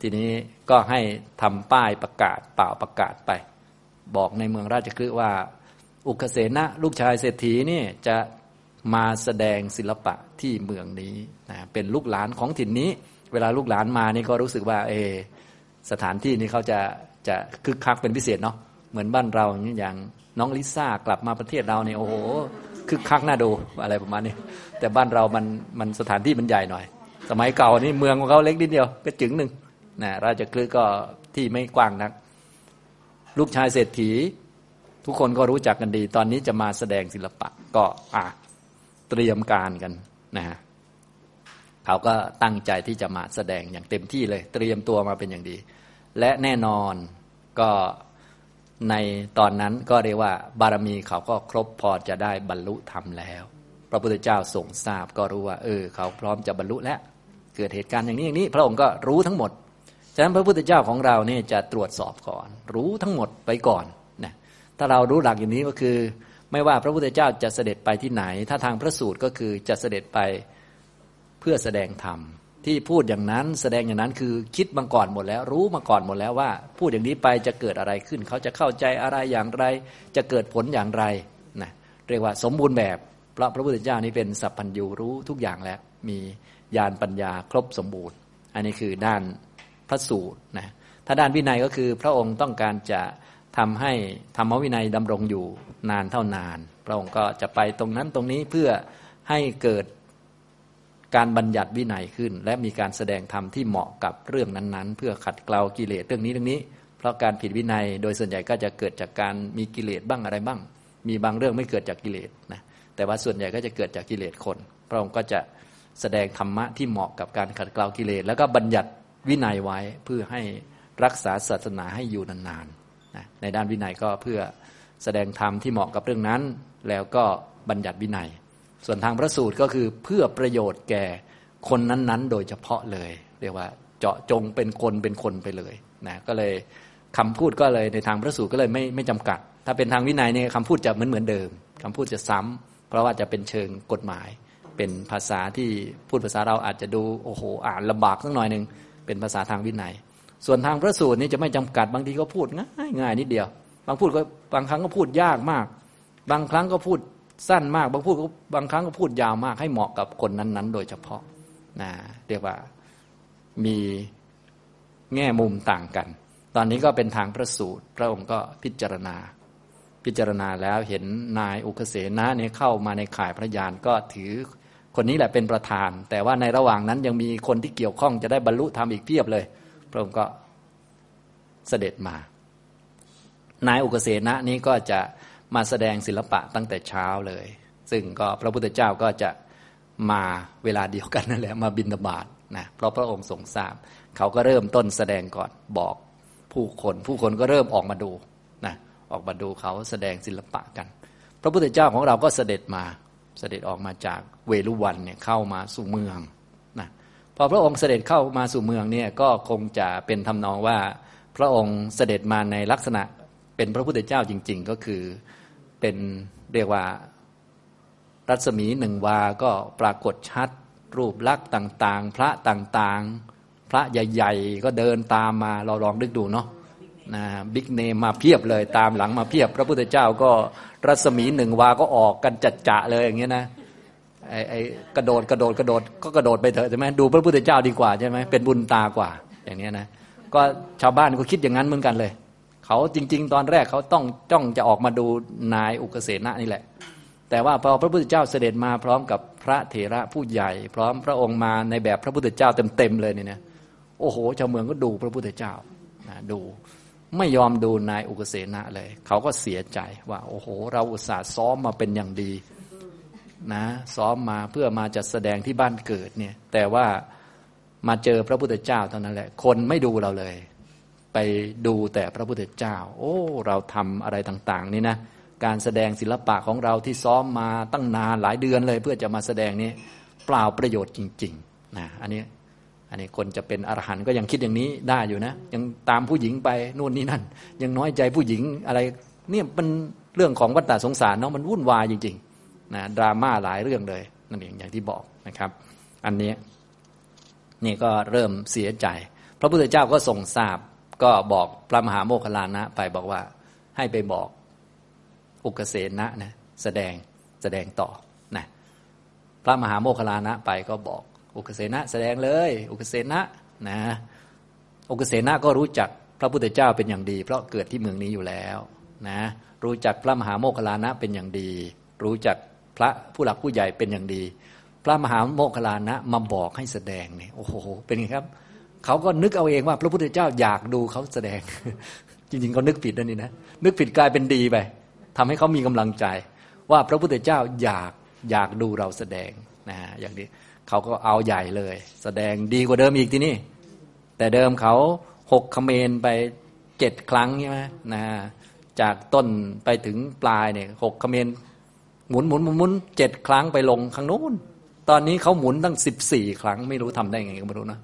S1: ทีนี้ก็ให้ทำป้ายประกาศเปล่าประกาศไป บอกในเมืองราชคฤห์ว่า อุกเสนะลูกชายเศรษฐีนี่จะมาแสดงศิลปะที่เมืองนี้นะเป็นลูกหลานของถิ่นนี้ เวลาลูกหลานมานี่ก็รู้สึกว่า เอ สถานที่นี้เขาจะจะคึกคักเป็นพิเศษเนาะเหมือนบ้านเราอย่างน้องลิซ่ากลับมาประเทศเราเนี่ยโอ้โหคึกคักน่าดูอะไรประมาณนี้ แต่บ้านเรามันมันสถานที่มันใหญ่หน่อย สมัยเก่านี่เมืองของเขาเล็กนิดเดียวก็จึงหนึ่งนะราชคลึก็ที่ไม่กว้างนัก ลูกชายเศรษฐี ทุกคนก็รู้จักกันดี ตอนนี้จะมาแสดงศิลปะก็อะเตรียมการกันนะฮะ เขาก็ตั้งใจที่จะมาแสดงอย่างเต็มที่เลย เตรียมตัวมาเป็นอย่างดี และแน่นอนก็ในตอนนั้นก็เรียกว่า บารมีเขาก็ครบพอจะได้บรรลุธรรมแล้ว พระพุทธเจ้าทรงทราบก็รู้ว่า เออ เขาพร้อมจะบรรลุแล้ว เกิดเหตุการณ์อย่างนี้อย่างนี้ พระองค์ก็รู้ทั้งหมด ฉะนั้นพระพุทธเจ้าของเราเนี่ยจะตรวจสอบก่อน รู้ทั้งหมดไปก่อนนะถ้าเรารู้หลักอย่างนี้ก็คือ ไม่ว่าพระพุทธเจ้าจะเสด็จไปที่ไหน ถ้าทางพระสูตรก็คือจะเสด็จไป เพื่อแสดงธรรมที่พูดอย่างนั้นแสดงอย่างนั้นคือคิดมาก่อนหมดแล้ว รู้มาก่อนหมดแล้วว่า พูดอย่างนี้ไปจะเกิดอะไรขึ้น เขาจะเข้าใจอะไรอย่างไร จะเกิดผลอย่างไรนะเรียกว่าสมบูรณ์แบบพระพระพุทธเจ้านี้เป็นสัพพัญญูรู้ทุกอย่างแล้ว มีญาณปัญญาครบสมบูรณ์ อันนี้คือด้านพระสูตรนะถ้าด้านวินัยก็คือพระองค์ต้องการจะทำให้ธรรมวินัยดำรงอยู่นานเท่านาน พระองค์ก็จะไปตรงนั้นตรงนี้เพื่อให้เกิด การบัญญัติวินัยขึ้น และมีการแสดงธรรมที่เหมาะกับเรื่องนั้นๆ เพื่อขัดเกลากิเลสเรื่องนี้เรื่องนี้ เพราะการผิดวินัยโดยส่วนใหญ่ก็จะเกิดจากการมีกิเลสบ้างอะไรบ้าง มีบางเรื่องไม่เกิดจากกิเลสนะแต่ว่าส่วนใหญ่ก็จะเกิดจากกิเลสคน พระองค์ก็จะแสดงธรรมะที่เหมาะกับการขัดเกลากิเลสแล้วก็บัญญัติวินัยไว้เพื่อให้รักษาศาสนาให้อยู่นานๆนะในด้านวินัยก็เพื่อแสดงธรรมที่เหมาะกับเรื่องนั้น แล้วก็บัญญัติวินัย ส่วนทางพระสูตรก็คือเพื่อประโยชน์แก่คนนั้นๆ โดยเฉพาะเลย เรียกว่าเจาะจงเป็นคนเป็นคนไปเลยนะก็เลยคำพูดก็เลยในทางพระสูตรก็เลยไม่ไม่จำกัด ถ้าเป็นทางวินัยเนี่ยคำพูดจะเหมือนเหมือนเดิมคำพูดจะซ้ำเพราะว่าจะเป็นเชิงกฎหมาย เป็นภาษาที่พูดภาษาเราอาจจะดูโอ้โหอ่านลำบากสักหน่อยหนึ่งเป็นภาษาทางวินัย ส่วนทางพระสูตรนี่จะไม่จำกัดบางทีก็พูดง่ายง่ายนิดเดียว บางพูดก็บางครั้งก็พูดยากมาก บางครั้งก็พูด สั้นมากบางพูดบางครั้งก็พูดยาวมาก ให้เหมาะกับคนนั้น ๆ โดยเฉพาะนะเรียกว่ามีแง่มุมต่างกัน ตอนนี้ก็เป็นทางพระสูตร พระองค์ก็พิจารณา พิจารณาแล้วเห็นนายอุคเสนะเนี่ยเข้ามาในข่ายพระยานก็ถือคนนี้แหละเป็นประธาน แต่ว่าในระหว่างนั้นยังมีคนที่เกี่ยวข้องจะได้บรรลุธรรมอีกเพียบเลย พระองค์ก็เสด็จมา นายอุกเสนะนี้ก็จะ มาแสดงศิลปะตั้งแต่เช้าเลย ซึ่งก็พระพุทธเจ้าก็จะมาเวลาเดียวกันนั่นแหละมาบินบาตนะเพราะพระองค์ทรงทราบ เขาก็เริ่มต้นแสดงก่อนบอกผู้คนผู้คนก็เริ่มออกมาดูนะออกมาดูเขาแสดงศิลปะกัน พระพุทธเจ้าของเราก็เสด็จมาเสด็จออกมาจากเวลุวันเนี่ยเข้ามาสู่เมืองนะพอพระองค์เสด็จเข้ามาสู่เมืองเนี่ยก็คงจะเป็นทำนองว่า พระองค์เสด็จมาในลักษณะเป็นพระพุทธเจ้าจริง ๆ ก็คือ เป็นเรียกว่า รัศมีหนึ่งวา ก็ปรากฏชัด รูปลักษณ์ต่างๆ พระต่างๆ พระใหญ่ๆ ก็เดินตามมาเราลองนึกดูเนาะนะบิ๊กเนมมาเพียบเลยตามหลังมาเพียบ พระพุทธเจ้าก็รัศมีหนึ่งวาก็ออกกันจัดจะเลยอย่างเงี้ยนะไอ้ไอ้กระโดดกระโดดกระโดดก็กระโดดไปเถอะใช่ไหมดูพระพุทธเจ้าดีกว่าใช่ไหมเป็นบุญตากว่า อย่างเนี้ยนะก็ชาวบ้านก็คิดอย่างนั้นเหมือนกันเลย เขาจริง ๆ ตอนแรกเขาต้องจ้องจะออกมาดูนายอุกเสนะนี่แหละ แต่ว่าพอพระพุทธเจ้าเสด็จมาพร้อมกับพระเถระผู้ใหญ่ พร้อมพระองค์มาในแบบพระพุทธเจ้าเต็มๆเลยเนี่ยนะโอ้โหชาวเมืองก็ดูพระพุทธเจ้านะดูไม่ยอมดูนายอุกเสนะเลย เขาก็เสียใจว่า โอ้โห เราอุตส่าห์ซ้อมมาเป็นอย่างดีนะซ้อมมาเพื่อมาจัดแสดงที่บ้านเกิดเนี่ย แต่ว่ามาเจอพระพุทธเจ้าเท่านั้นแหละ คนไม่ดูเราเลย ไปดูแต่พระพุทธเจ้า โอ้ เราทำอะไรต่างๆ นี่นะ การแสดงศิลปะของเราที่ซ้อมมาตั้งนานหลายเดือนเลย เพื่อจะมาแสดงนี้เปล่าประโยชน์จริงๆนะอันนี้อันนี้คนจะเป็นอรหันต์ก็ยังคิดอย่างนี้ได้อยู่นะ ยังตามผู้หญิงไปนู่นนี่นั่น ยังน้อยใจผู้หญิงอะไรเนี่ยมันเรื่องของวัฏฏะสงสารเนาะมันวุ่นวายจริงๆนะดราม่าหลายเรื่องเลยนั่นเองอย่างที่บอกนะครับ อันนี้นี่ก็เริ่มเสียใจ พระพุทธเจ้าก็ทรงทราบ ก็บอกพระมหาโมคคลานะ ไปบอกว่าให้ไปบอกอุกเสนะนะแสดงแสดงต่อนะพระมหาโมคคลานะไปก็บอกอุกเสนะแสดงเลย อุกเสนะนะอุกเสนะก็รู้จักพระพุทธเจ้าเป็นอย่างดี เพราะเกิดที่เมืองนี้อยู่แล้วนะรู้จักพระมหาโมคคลานะเป็นอย่างดี รู้จักพระผู้หลักผู้ใหญ่เป็นอย่างดี พระมหาโมคคลานะมาบอกให้แสดงเนี่ยโอ้โหเป็นไงครับ เขาก็นึกเอาเองว่า พระพุทธเจ้าอยากดูเขาแสดง จริงๆเขานึกผิดนั่นนี่นะนึกผิดกลายเป็นดีไปทำให้เขามีกำลังใจ ว่าพระพุทธเจ้าอยากอยากดูเราแสดงนะอย่างนี้เขาก็เอาใหญ่เลย แสดงดีกว่าเดิมอีกทีนี่ แต่เดิมเขาหกขเมนไปเจ็ดครั้งใช่ไหมนะจากต้นไปถึงปลายเนี่ยหกขเมนหมุนหมุนหมุนหมุนเจ็ดครั้งไปลงข้างโน้นตอนนี้เขาหมุนตั้งสิบสี่ครั้งไม่รู้ทำได้ไงก็ไม่รู้นะ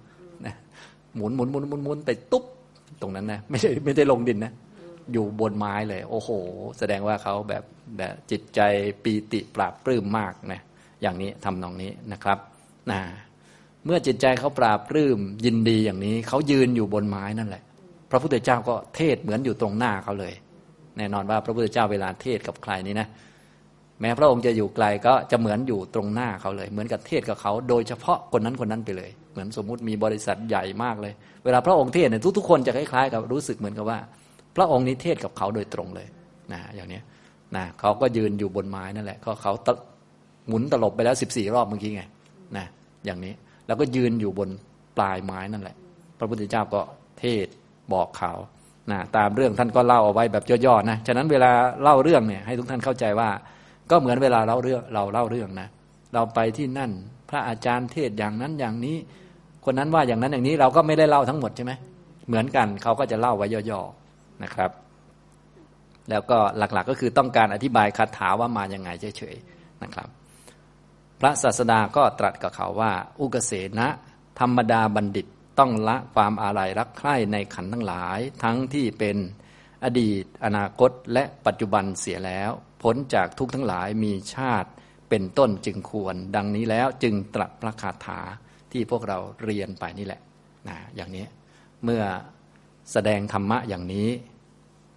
S1: หมุนหมุนหมุนหมุนหมุนไปตุ๊บตรงนั้นนะไม่ใช่ไม่ได้ลงดินนะอยู่บนไม้เลย โอ้โห แสดงว่าเขาแบบแบบจิตใจปีติปราบปลื้มมากนะอย่างนี้ทำนองนี้นะครับนะเมื่อจิตใจเขาปราบปลื้มยินดีอย่างนี้ เขายืนอยู่บนไม้นั่นแหละ พระพุทธเจ้าก็เทศเหมือนอยู่ตรงหน้าเขาเลย แน่นอนว่าพระพุทธเจ้าเวลาเทศกับใครนี่นะ แม้พระองค์จะอยู่ไกลก็จะเหมือนอยู่ตรงหน้าเขาเลย เหมือนกับเทศกับเขา โดยเฉพาะคนนั้นคนนั้นไปเลย มือนสมมุติมีบริษัทใหญ่มากเลย เวลาพระองค์เทศเนี่ยทุกๆคนจะคล้ายๆกับรู้สึกเหมือนกับว่า พระองค์นี้เทศกับเขาโดยตรงเลยนะอย่างนี้นะเขาก็ยืนอยู่บนไม้นั่นแหละก็เขาหมุนตลบไปแล้วสิบสี่รอบเมื่อกี้ไงนะอย่างนี้แล้วก็ยืนอยู่บนปลายไม้นั่นแหละ พระพุทธเจ้าก็เทศบอกเขานะตามเรื่องท่านก็เล่าเอาไว้แบบย่อๆนะฉะนั้นเวลาเล่าเรื่องเนี่ยให้ทุกท่านเข้าใจว่า ก็เหมือนเวลาเล่าเรื่องเราเล่าเรื่องนะเราไปที่นั่น พระอาจารย์เทศอย่างนั้นอย่างนี้ คนนั้นว่าอย่างนั้นอย่างนี้เราก็ไม่ได้เล่าทั้งหมดใช่ไหมเหมือนกันเขาก็จะเล่าไว้ย่อๆนะครับ แล้วก็หลักๆก็คือต้องการอธิบายคาถาว่ามาอย่างไงเฉยๆนะครับ พระศาสดาก็ตรัสกับเขาว่า อุกเสนะธรรมดาบัณฑิตต้องละความอาลัยรักใคร่ในขันทั้งหลาย ทั้งที่เป็นอดีต อนาคตและปัจจุบันเสียแล้วพ้นจากทุกทั้งหลายมีชาติเป็นต้นจึงควร ดังนี้แล้วจึงตรัสพระคาถา ที่พวกเราเรียนไปนี่แหละนะอย่างนี้เมื่อแสดงธรรมะอย่างนี้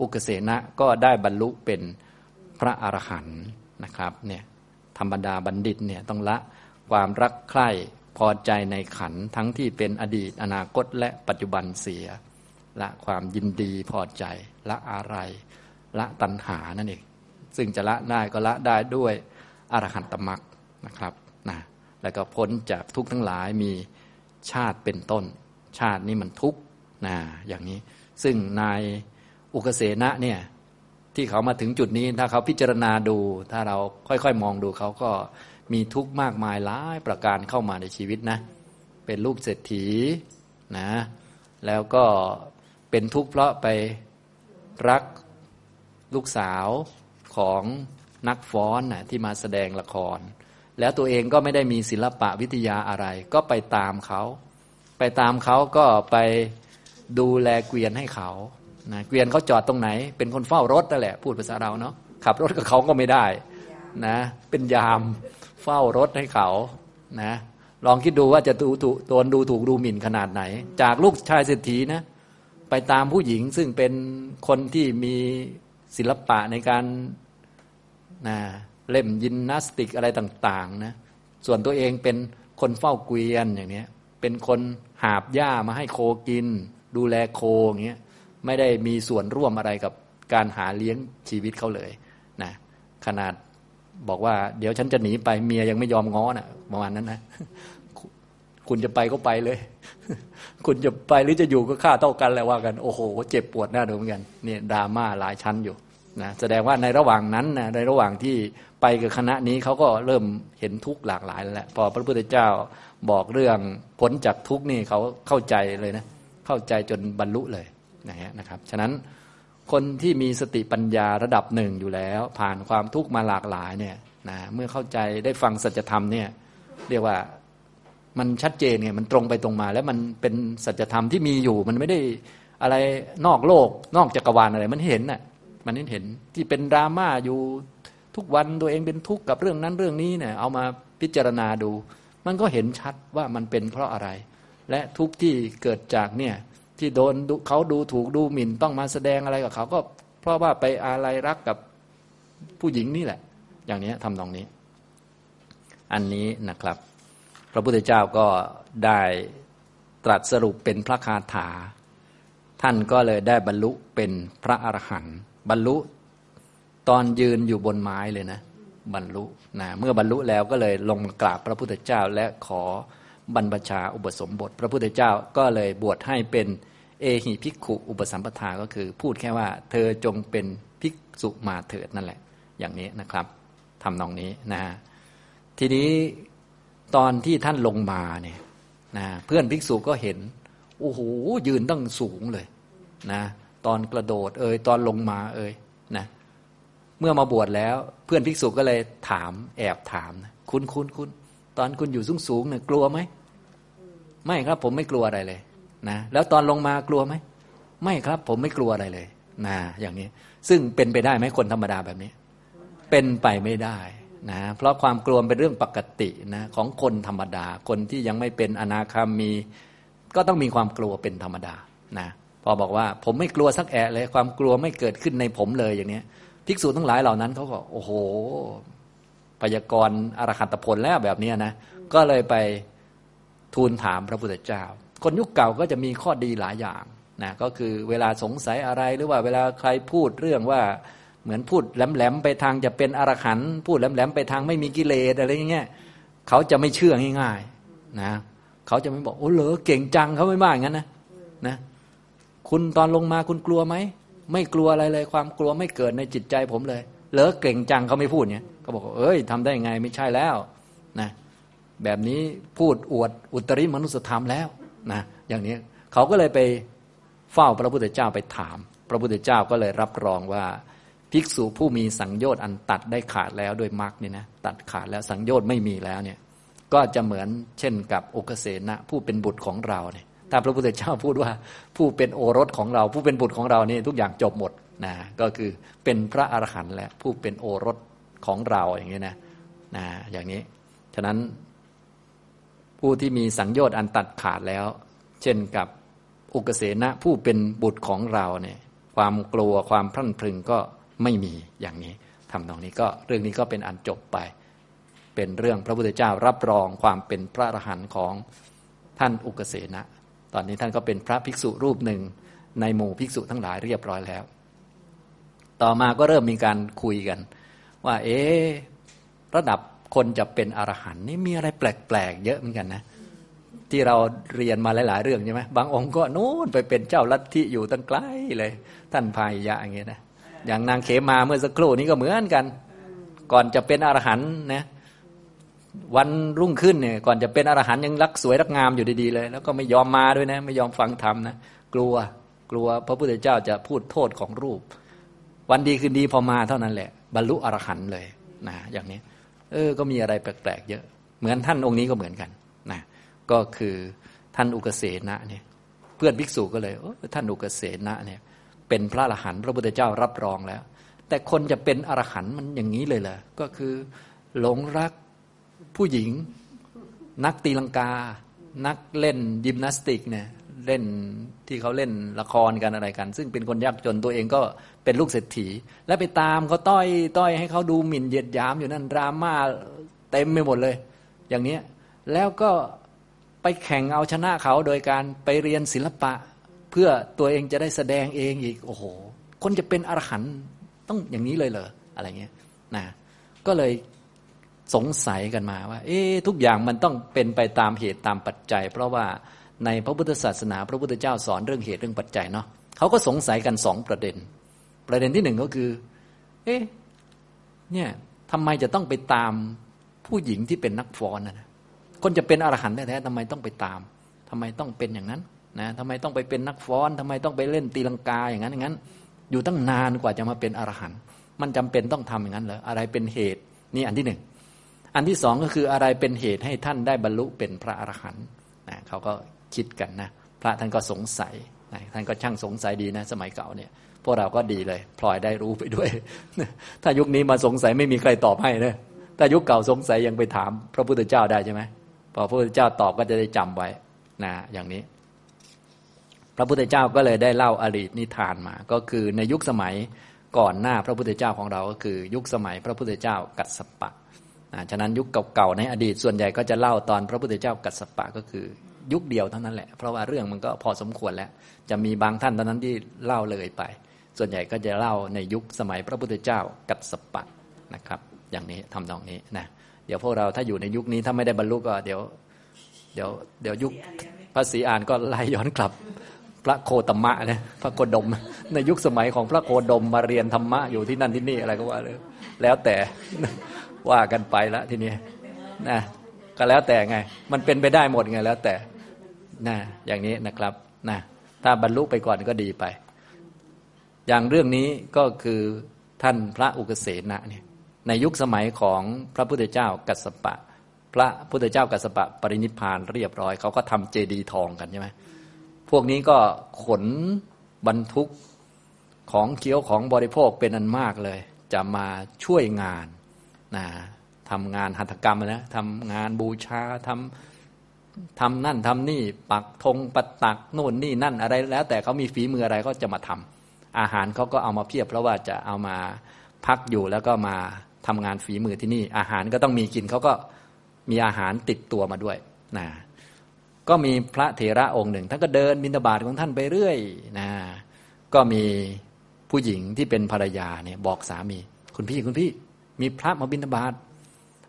S1: อุกเสนะก็ได้บรรลุเป็นพระอรหันต์นะครับเนี่ยธรรมดาบัณฑิตเนี่ยต้องละความรักใคร่พอใจในขันทั้งที่เป็นอดีตอนาคตและปัจจุบันเสีย ละความยินดีพอใจ ละอะไร ละตัณหานั่นเองซึ่งจะละได้ก็ละได้ด้วยอรหันตมรรคนะครับนะ แล้วก็พ้นจากทุกข์ทั้งหลายมีชาติเป็นต้น ชาตินี้มันทุกข์นะอย่างนี้ ซึ่งนายอุกเสนะเนี่ยที่เขามาถึงจุดนี้ถ้าเขาพิจารณาดู ถ้าเราค่อยๆ มองดูเขาก็มีทุกข์มากมายหลายประการเข้ามาในชีวิตนะ เป็นลูกเศรษฐีนะแล้วก็เป็นทุกข์เพราะไปรักลูกสาวของนักฟ้อนนะที่มาแสดงละคร แล้วตัวเองก็ไม่ได้มีศิลปะวิทยาอะไร ก็ไปตามเขา ไปตามเขาก็ไปดูแลเกวียนให้เขานะเกวียนเขาจอดตรงไหน เป็นคนเฝ้ารถนั่นแหละ พูดภาษาเราเนาะขับรถกับเขาก็ไม่ได้นะเป็นยามเฝ้ารถให้เขานะลองคิดดูว่าจะดูถูกโดนดูถูกดูหมิ่นขนาดไหน จากลูกชายเศรษฐีนะไปตามผู้หญิงซึ่งเป็นคนที่มีศิลปะในการนะ เล่มยินนาสติกอะไรต่างๆนะส่วนตัวเองเป็นคนเฝ้าเกวียนอย่างนี้เป็นคนหาบหญ้ามาให้โคกิน ดูแลโคอย่างเงี้ยไม่ได้มีส่วนร่วมอะไรกับการหาเลี้ยงชีวิตเขาเลยนะขนาดบอกว่าเดี๋ยวฉันจะหนีไปเมียยังไม่ยอมง้อนะ่ะประมาณนั้นนะคุณจะไปก็ไปเลย คุณจะไปหรือจะอยู่ก็ค่าเท่ากันแหล้วว่ากัน โอ้โห เจ็บปวดหน้าดูเหมือนกันเนี่ยดราม่าหลายชั้นอยู่ นะแสดงว่าในระหว่างนั้นนะในระหว่างที่ไปกับคณะนี้เขาก็เริ่มเห็นทุกข์หลากหลายแล้วพอพระพุทธเจ้าบอกเรื่องพ้นจากทุกข์นี่เขาเข้าใจเลยนะเข้าใจจนบรรลุเลยนะฮะนะครับ ฉะนั้นคนที่มีสติปัญญาระดับหนึ่งอยู่แล้ว ผ่านความทุกข์มาหลากหลายเนี่ยนะเมื่อเข้าใจได้ฟังสัจธรรมเนี่ยเรียกว่ามันชัดเจนไงมันตรงไปตรงมา แล้วมันเป็นสัจธรรมที่มีอยู่ มันไม่ได้อะไรนอกโลก นอกจักรวาลอะไรมันเห็นน่ะ มันเห็นที่เป็นดราม่าอยู่ทุกวันตัวเองเป็นทุกข์กับเรื่องนั้นเรื่องนี้เนี่ยเอามาพิจารณาดู มันก็เห็นชัดว่ามันเป็นเพราะอะไร และทุกข์ที่เกิดจากเนี่ยที่โดนเขาดูถูกดูหมิ่นต้องมาแสดงอะไรกับเขาก็เพราะว่าไปอะไรรักกับผู้หญิงนี่แหละ อย่างนี้ทำตรงนี้ อันนี้นะครับ พระพุทธเจ้าก็ได้ตรัสสรุปเป็นพระคาถา ท่านก็เลยได้บรรลุเป็นพระอรหันต์ บรรลุตอนยืนอยู่บนไม้เลยนะ บรรลุนะเมื่อบรรลุแล้วก็เลยลงกราบพระพุทธเจ้าและขอบรรพชาอุปสมบท พระพุทธเจ้าก็เลยบวชให้เป็นเอหิภิกขุอุปสัมปทาก็คือ พูดแค่ว่า เธอจงเป็นภิกษุมาเถิดนั่นแหละ อย่างนี้นะครับทำนองนี้นะทีนี้ตอนที่ท่านลงมาเนี่ยนะเพื่อนภิกษุก็เห็นโอ้โหยืนตั้งสูงเลยนะ ตอนกระโดด เอ่ยตอนลงมาเอ่ยนะเมื่อมาบวชแล้ว เพื่อนภิกษุก็เลยถาม แอบถามนะคุณคุณคุณตอนคุณอยู่สูงสูงเนี่ยกลัวไหมไม่ครับผมไม่กลัวอะไรเลยนะแล้วตอนลงมากลัวไหมไม่ครับ ผมไม่กลัวอะไรเลยนะอย่างนี้ ซึ่งเป็นไปได้ไหมคนธรรมดาแบบนี้ เป็นไปไม่ได้นะเพราะความกลัวเป็นเรื่องปกตินะของคนธรรมดา คนที่ยังไม่เป็นอนาคามี ก็ต้องมีความกลัวเป็นธรรมดานะ พอบอกว่าผมไม่กลัวสักแอะเลย ความกลัวไม่เกิดขึ้นในผมเลยอย่างนี้ภิกษุทั้งหลายเหล่านั้นเขาก็โอ้โหพยากรณ์อรหัตผลแล้วแบบนี้นะก็เลยไปทูลถามพระพุทธเจ้า คนยุคเก่าก็จะมีข้อดีหลายอย่างนะก็คือเวลาสงสัยอะไรหรือว่าเวลาใครพูดเรื่องว่าเหมือนพูดแหลมๆไปทางจะเป็นอรหันต์พูดแหลมๆไปทางไม่มีกิเลสอะไรอย่างเงี้ยเขาจะไม่เชื่อง่ายๆนะเขาจะไม่บอกโอ้เหรอเก่งจังเขาไม่ว่าอย่างนั้นนะนะ คุณตอนลงมาคุณกลัวไหมไม่กลัวอะไรเลย ความกลัวไม่เกิดในจิตใจผมเลยเลอเก่งจังเขาไม่พูดเนี่ยเขาบอกเอ้ยทำได้ไงไม่ใช่แล้วนะแบบนี้พูดอวดอุตริมนุสธรรมแล้วนะอย่างนี้เขาก็เลยไปเฝ้าพระพุทธเจ้าไปถาม พระพุทธเจ้าก็เลยรับรองว่า ภิกษุผู้มีสังโยชน์อันตัดได้ขาดแล้วโดยมรรคนี่นะตัดขาดแล้วสังโยชน์ไม่มีแล้วเนี่ยก็จะเหมือนเช่นกับโอกเสนะผู้เป็นบุตรของเราเนี่ย ถ้าพระพุทธเจ้าพูดว่าผู้เป็นโอรสของเรา ผู้เป็นบุตรของเรานี่ทุกอย่างจบหมดนะก็คือเป็นพระอรหันต์และผู้เป็นโอรสของเราอย่างนี้นะนะอย่างนี้ ฉะนั้นผู้ที่มีสังโยชน์อันตัดขาดแล้ว เช่นกับอุกเสนะผู้เป็นบุตรของเราเนี่ยความกลัวความพรั่นพรึงก็ไม่มีอย่างนี้ทำตรงนี้ก็เรื่องนี้ก็เป็นอันจบไป เป็นเรื่องพระพุทธเจ้ารับรองความเป็นพระอรหันต์ของท่านอุกเสนะ ตอนนี้ท่านก็เป็นพระภิกษุรูปหนึ่งในหมู่ภิกษุทั้งหลายเรียบร้อยแล้ว ต่อมาก็เริ่มมีการคุยกัน ว่า เอ๊ระดับคนจะเป็นอรหันต์นี่มีอะไรแปลกๆเยอะเหมือนกันนะที่เราเรียนมาหลาย ๆ เรื่องใช่ไหมบางองค์ก็โน้นไปเป็นเจ้าลัทธิอยู่ตั้งไกลเลย ท่านพายยะอย่างเงี้ยนะอย่างนางเขมาเมื่อสักครู่นี้ก็เหมือนกัน ก่อนจะเป็นอรหันต์นะ วันรุ่งขึ้นเนี่ยก่อนจะเป็นอรหันยังรักสวยรักงามอยู่ดีๆเลย แล้วก็ไม่ยอมมาด้วยนะ ไม่ยอมฟังธรรมนะกลัวกลัวพระพุทธเจ้าจะพูดโทษของรูป วันดีคืนดีพอมาเท่านั้นแหละ บรรลุอรหันต์เลยนะอย่างนี้ เออก็มีอะไรแปลกๆเยอะ เหมือนท่านองค์นี้ก็เหมือนกันนะก็คือท่านอุกเสนะเนี่ยเพื่อนภิกษุก็เลยท่านอุกเสนะเนี่ยเป็นพระอรหันต์พระพุทธเจ้ารับรองแล้ว แต่คนจะเป็นอรหันต์มันอย่างนี้เลยเหรอก็คือหลงรัก ผู้หญิง นักตีลังกา นักเล่นยิมนาสติกเนี่ยเล่นที่เขาเล่นละครกันอะไรกัน ซึ่งเป็นคนยากจนตัวเองก็เป็นลูกเศรษฐี และไปตามเขาต้อยต้อยให้เขาดูหมิ่นเหยียดหยามอยู่นั่นดราม่าเต็มไปหมดเลย อย่างนี้แล้วก็ไปแข่งเอาชนะเขาโดยการไปเรียนศิลปะ เพื่อตัวเองจะได้แสดงเองอีกโอ้โห คนจะเป็นอรหันต์ต้องอย่างนี้เลยเหรออะไรเงี้ยนะก็เลย สงสัยกันมาว่า เอ๊ทุกอย่างมันต้องเป็นไปตามเหตุตามปัจจัย เพราะว่าในพระพุทธศาสนา พระพุทธเจ้าสอนเรื่องเหตุเรื่องปัจจัยเนาะเขาก็สงสัยกันสองประเด็น ประเด็นที่หนึ่งก็คือ เอ๊เนี่ยทำไมจะต้องไปตามผู้หญิงที่เป็นนักฟ้อนนะคนจะเป็นอรหันต์แท้ๆทำไมต้องไปตามทำไมต้องเป็นอย่างนั้นนะทำไมต้องไปเป็นนักฟ้อนทำไมต้องไปเล่นตีลังกาอย่างนั้นอย่างนั้น อยู่ตั้งนานกว่าจะมาเป็นอรหันต์มันจำเป็นต้องทำอย่างนั้นเหรออะไรเป็นเหตุนี่อันที่หนึ่ง อันที่สองก็คืออะไรเป็นเหตุให้ท่านได้บรรลุเป็นพระอรหันต์นะเขาก็คิดกันนะ พระท่านก็สงสัยนะท่านก็ช่างสงสัยดีนะ สมัยเก่าเนี่ย พวกเราก็ดีเลย พลอยได้รู้ไปด้วย ถ้ายุคนี้มาสงสัยไม่มีใครตอบให้นะถ้ายุคเก่าสงสัยยังไปถาม พระพุทธเจ้าได้ใช่ไหมพอพระพุทธเจ้าตอบก็จะได้จำไว้นะอย่างนี้ พระพุทธเจ้าก็เลยได้เล่าอดีตนิทานมา ก็คือในยุคสมัยก่อนหน้าพระพุทธเจ้าของเราก็คือ ยุคสมัยพระพุทธเจ้ากัสสปะ ฉะนั้นยุคเก่าๆในอดีตส่วนใหญ่ก็จะเล่าตอนพระพุทธเจ้ากัสสปะก็คือยุคเดียวเท่านั้นแหละ เพราะว่าเรื่องมันก็พอสมควรแล้ว จะมีบางท่านเท่านั้นที่เล่าเลยไป ส่วนใหญ่ก็จะเล่าในยุคสมัยพระพุทธเจ้ากัสสปะนะครับ อย่างนี้ทำตรงนี้นะเดี๋ยวพวกเราถ้าอยู่ในยุคนี้ถ้าไม่ได้บรรลุก็เดี๋ยว เดี๋ยวเดี๋ยวยุคภาษีอ่านก็ไล่ย้อนกลับ พระโคตมะนะพระโคดม ในยุคสมัยของพระโคดมมาเรียนธรรมะอยู่ที่นั่นที่นี่อะไรก็ว่าเลยแล้วแต่ ว่ากันไปละทีนี้นะก็แล้วแต่ไง มันเป็นไปได้หมดไงแล้วแต่นะอย่างนี้นะครับนะถ้าบรรลุไปก่อนก็ดีไป อย่างเรื่องนี้ก็คือท่านพระอุกเสนะเนี่ยในยุคสมัยของพระพุทธเจ้ากัสสปะ พระพุทธเจ้ากัสสปะปรินิพานเรียบร้อย เขาก็ทำเจดีย์ทองกันใช่ไหมพวกนี้ก็ขนบรรทุกของเคี้ยวของบริโภคเป็นอันมากเลย จะมาช่วยงาน นะทำงานหัตถกรรมนะทำงานบูชาทำทำนั่นทำนี่ปักธงปัตักโน่นนี่นั่นอะไรแล้ว แต่เขามีฝีมืออะไรก็จะมาทำอาหารเขาก็เอามาเพียบ เพราะว่าจะเอามาพักอยู่แล้วก็มาทำงานฝีมือที่นี่ อาหารก็ต้องมีกินเขาก็มีอาหารติดตัวมาด้วยนะก็มีพระเถระองค์หนึ่งท่านก็เดินบิณฑบาตของท่านไปเรื่อยนะก็มีผู้หญิงที่เป็นภรรยาเนี่ยบอกสามี คุณพี่คุณพี่ มีพระมาบิณฑบาต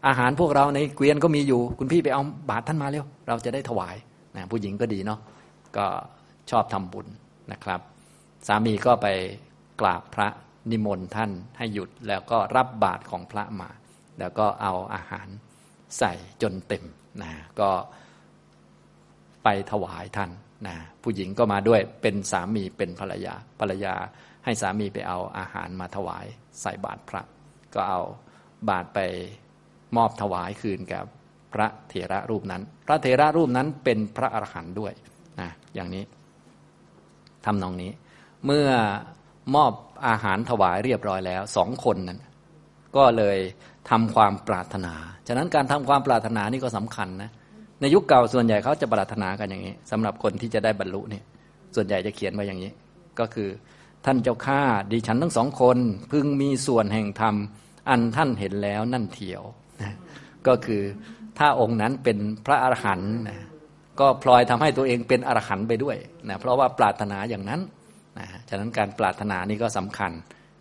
S1: อาหารพวกเราในเกวียนก็มีอยู่ คุณพี่ไปเอาบาตรท่านมาเร็ว เราจะได้ถวายนะผู้หญิงก็ดีเนาะก็ชอบทำบุญนะครับ สามีก็ไปกราบพระนิมนต์ท่านให้หยุดแล้วก็รับบาตรของพระมา แล้วก็เอาอาหารใส่จนเต็มนะก็ไปถวายท่านนะผู้หญิงก็มาด้วยเป็นสามีเป็นภรรยาภรรยาให้สามีไปเอาอาหารมาถวายใส่บาตรพระ ก็เอาบาตรไปมอบถวายคืนกับพระเถระรูปนั้น พระเถระรูปนั้นเป็นพระอรหันต์ด้วยนะอย่างนี้ทำนองนี้ เมื่อมอบอาหารถวายเรียบร้อยแล้วสองคนนั้น ก็เลยทำความปรารถนา ฉะนั้นการทำความปรารถนานี่ก็สำคัญนะในยุคเก่าส่วนใหญ่เขาจะปรารถนากันอย่างนี้สำหรับคนที่จะได้บรรลุเนี่ยส่วนใหญ่จะเขียนไว้อย่างนี้ ก็คือท่านเจ้าข้าดิฉันทั้งสองคน พึงมีส่วนแห่งธรรม อันท่านเห็นแล้วนั่นเถียวนะก็คือถ้าองค์นั้นเป็นพระอรหันต์นะก็พลอยทำให้ตัวเองเป็นอรหันต์ไปด้วยนะเพราะว่าปรารถนาอย่างนั้นนะฉะนั้นการปรารถนานี่ก็สำคัญ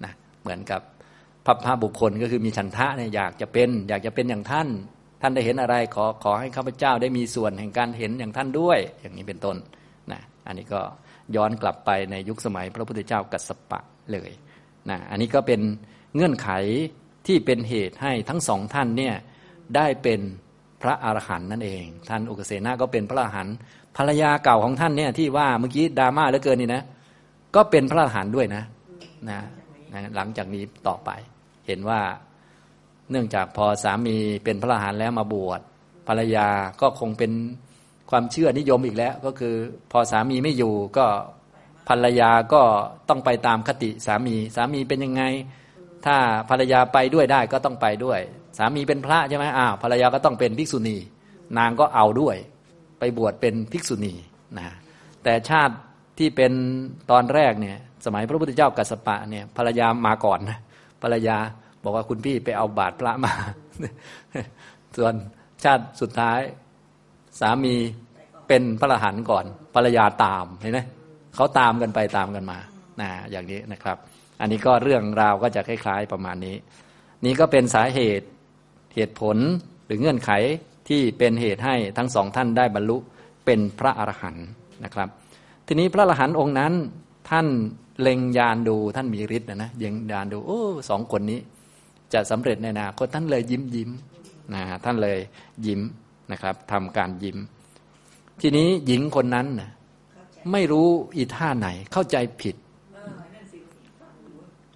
S1: นะเหมือนกับพระพระบุคคลก็คือมีฉันทะเนี่ยอยากจะเป็น อยากจะเป็นอย่างท่าน ท่านได้เห็นอะไรขอขอให้ข้าพเจ้าได้มีส่วนแห่งการเห็นอย่างท่านด้วย อย่างนี้เป็นต้นนะอันนี้ก็ย้อนกลับไปในยุคสมัยพระพุทธเจ้ากัสสปะเลยนะอันนี้ก็เป็นเงื่อนไข ที่เป็นเหตุให้ทั้งสองท่านเนี่ยได้เป็นพระอรหันต์นั่นเอง ท่านอุกเสนาก็เป็นพระอรหันต์ภรรยาเก่าของท่านเนี่ยที่ว่าเมื่อกี้ดราม่าเหลือเกินนี่นะก็เป็นพระอรหันต์ด้วยนะนะนะหลังจากนี้ต่อไป เห็นว่าเนื่องจากพอสามีเป็นพระอรหันต์แล้วมาบวชภรรยาก็คงเป็นความเชื่อนิยมอีกแล้ว ก็คือพอสามีไม่อยู่ก็ภรรยาก็ต้องไปตามคติสามี สามีเป็นยังไง ถ้าภรรยาไปด้วยได้ก็ต้องไปด้วย สามีเป็นพระใช่ไหมอ้าวภรรยาก็ต้องเป็นภิกษุณี นางก็เอาด้วย ไปบวชเป็นภิกษุณีนะแต่ชาติที่เป็นตอนแรกเนี่ย สมัยพระพุทธเจ้ากัสสปะเนี่ยภรรยามาก่อนนะภรรยาบอกว่าคุณพี่ไปเอาบาตรพระมา ส่วนชาติสุดท้ายสามีเป็นพระอรหันต์ก่อนภรรยาตามเห็นไหมเขาตามกันไปตามกันมานะอย่างนี้นะครับ อันนี้ก็เรื่องราวก็จะคล้ายๆประมาณนี้ นี่ก็เป็นสาเหตุเหตุผลหรือเงื่อนไขที่เป็นเหตุให้ทั้งสองท่านได้บรรลุเป็นพระอรหันต์นะครับ ทีนี้พระอรหันต์องค์นั้นท่านเล็งยานดูท่านมีฤทธิ์นะนะยิงยานดูโอ้สองคนนี้ จะสำเร็จในอนาคตท่านเลยยิ้มยิ้มนะท่านเลยยิ้มนะครับทำการยิ้ม ทีนี้หญิงคนนั้นนะไม่รู้อีท่าไหนเข้าใจผิด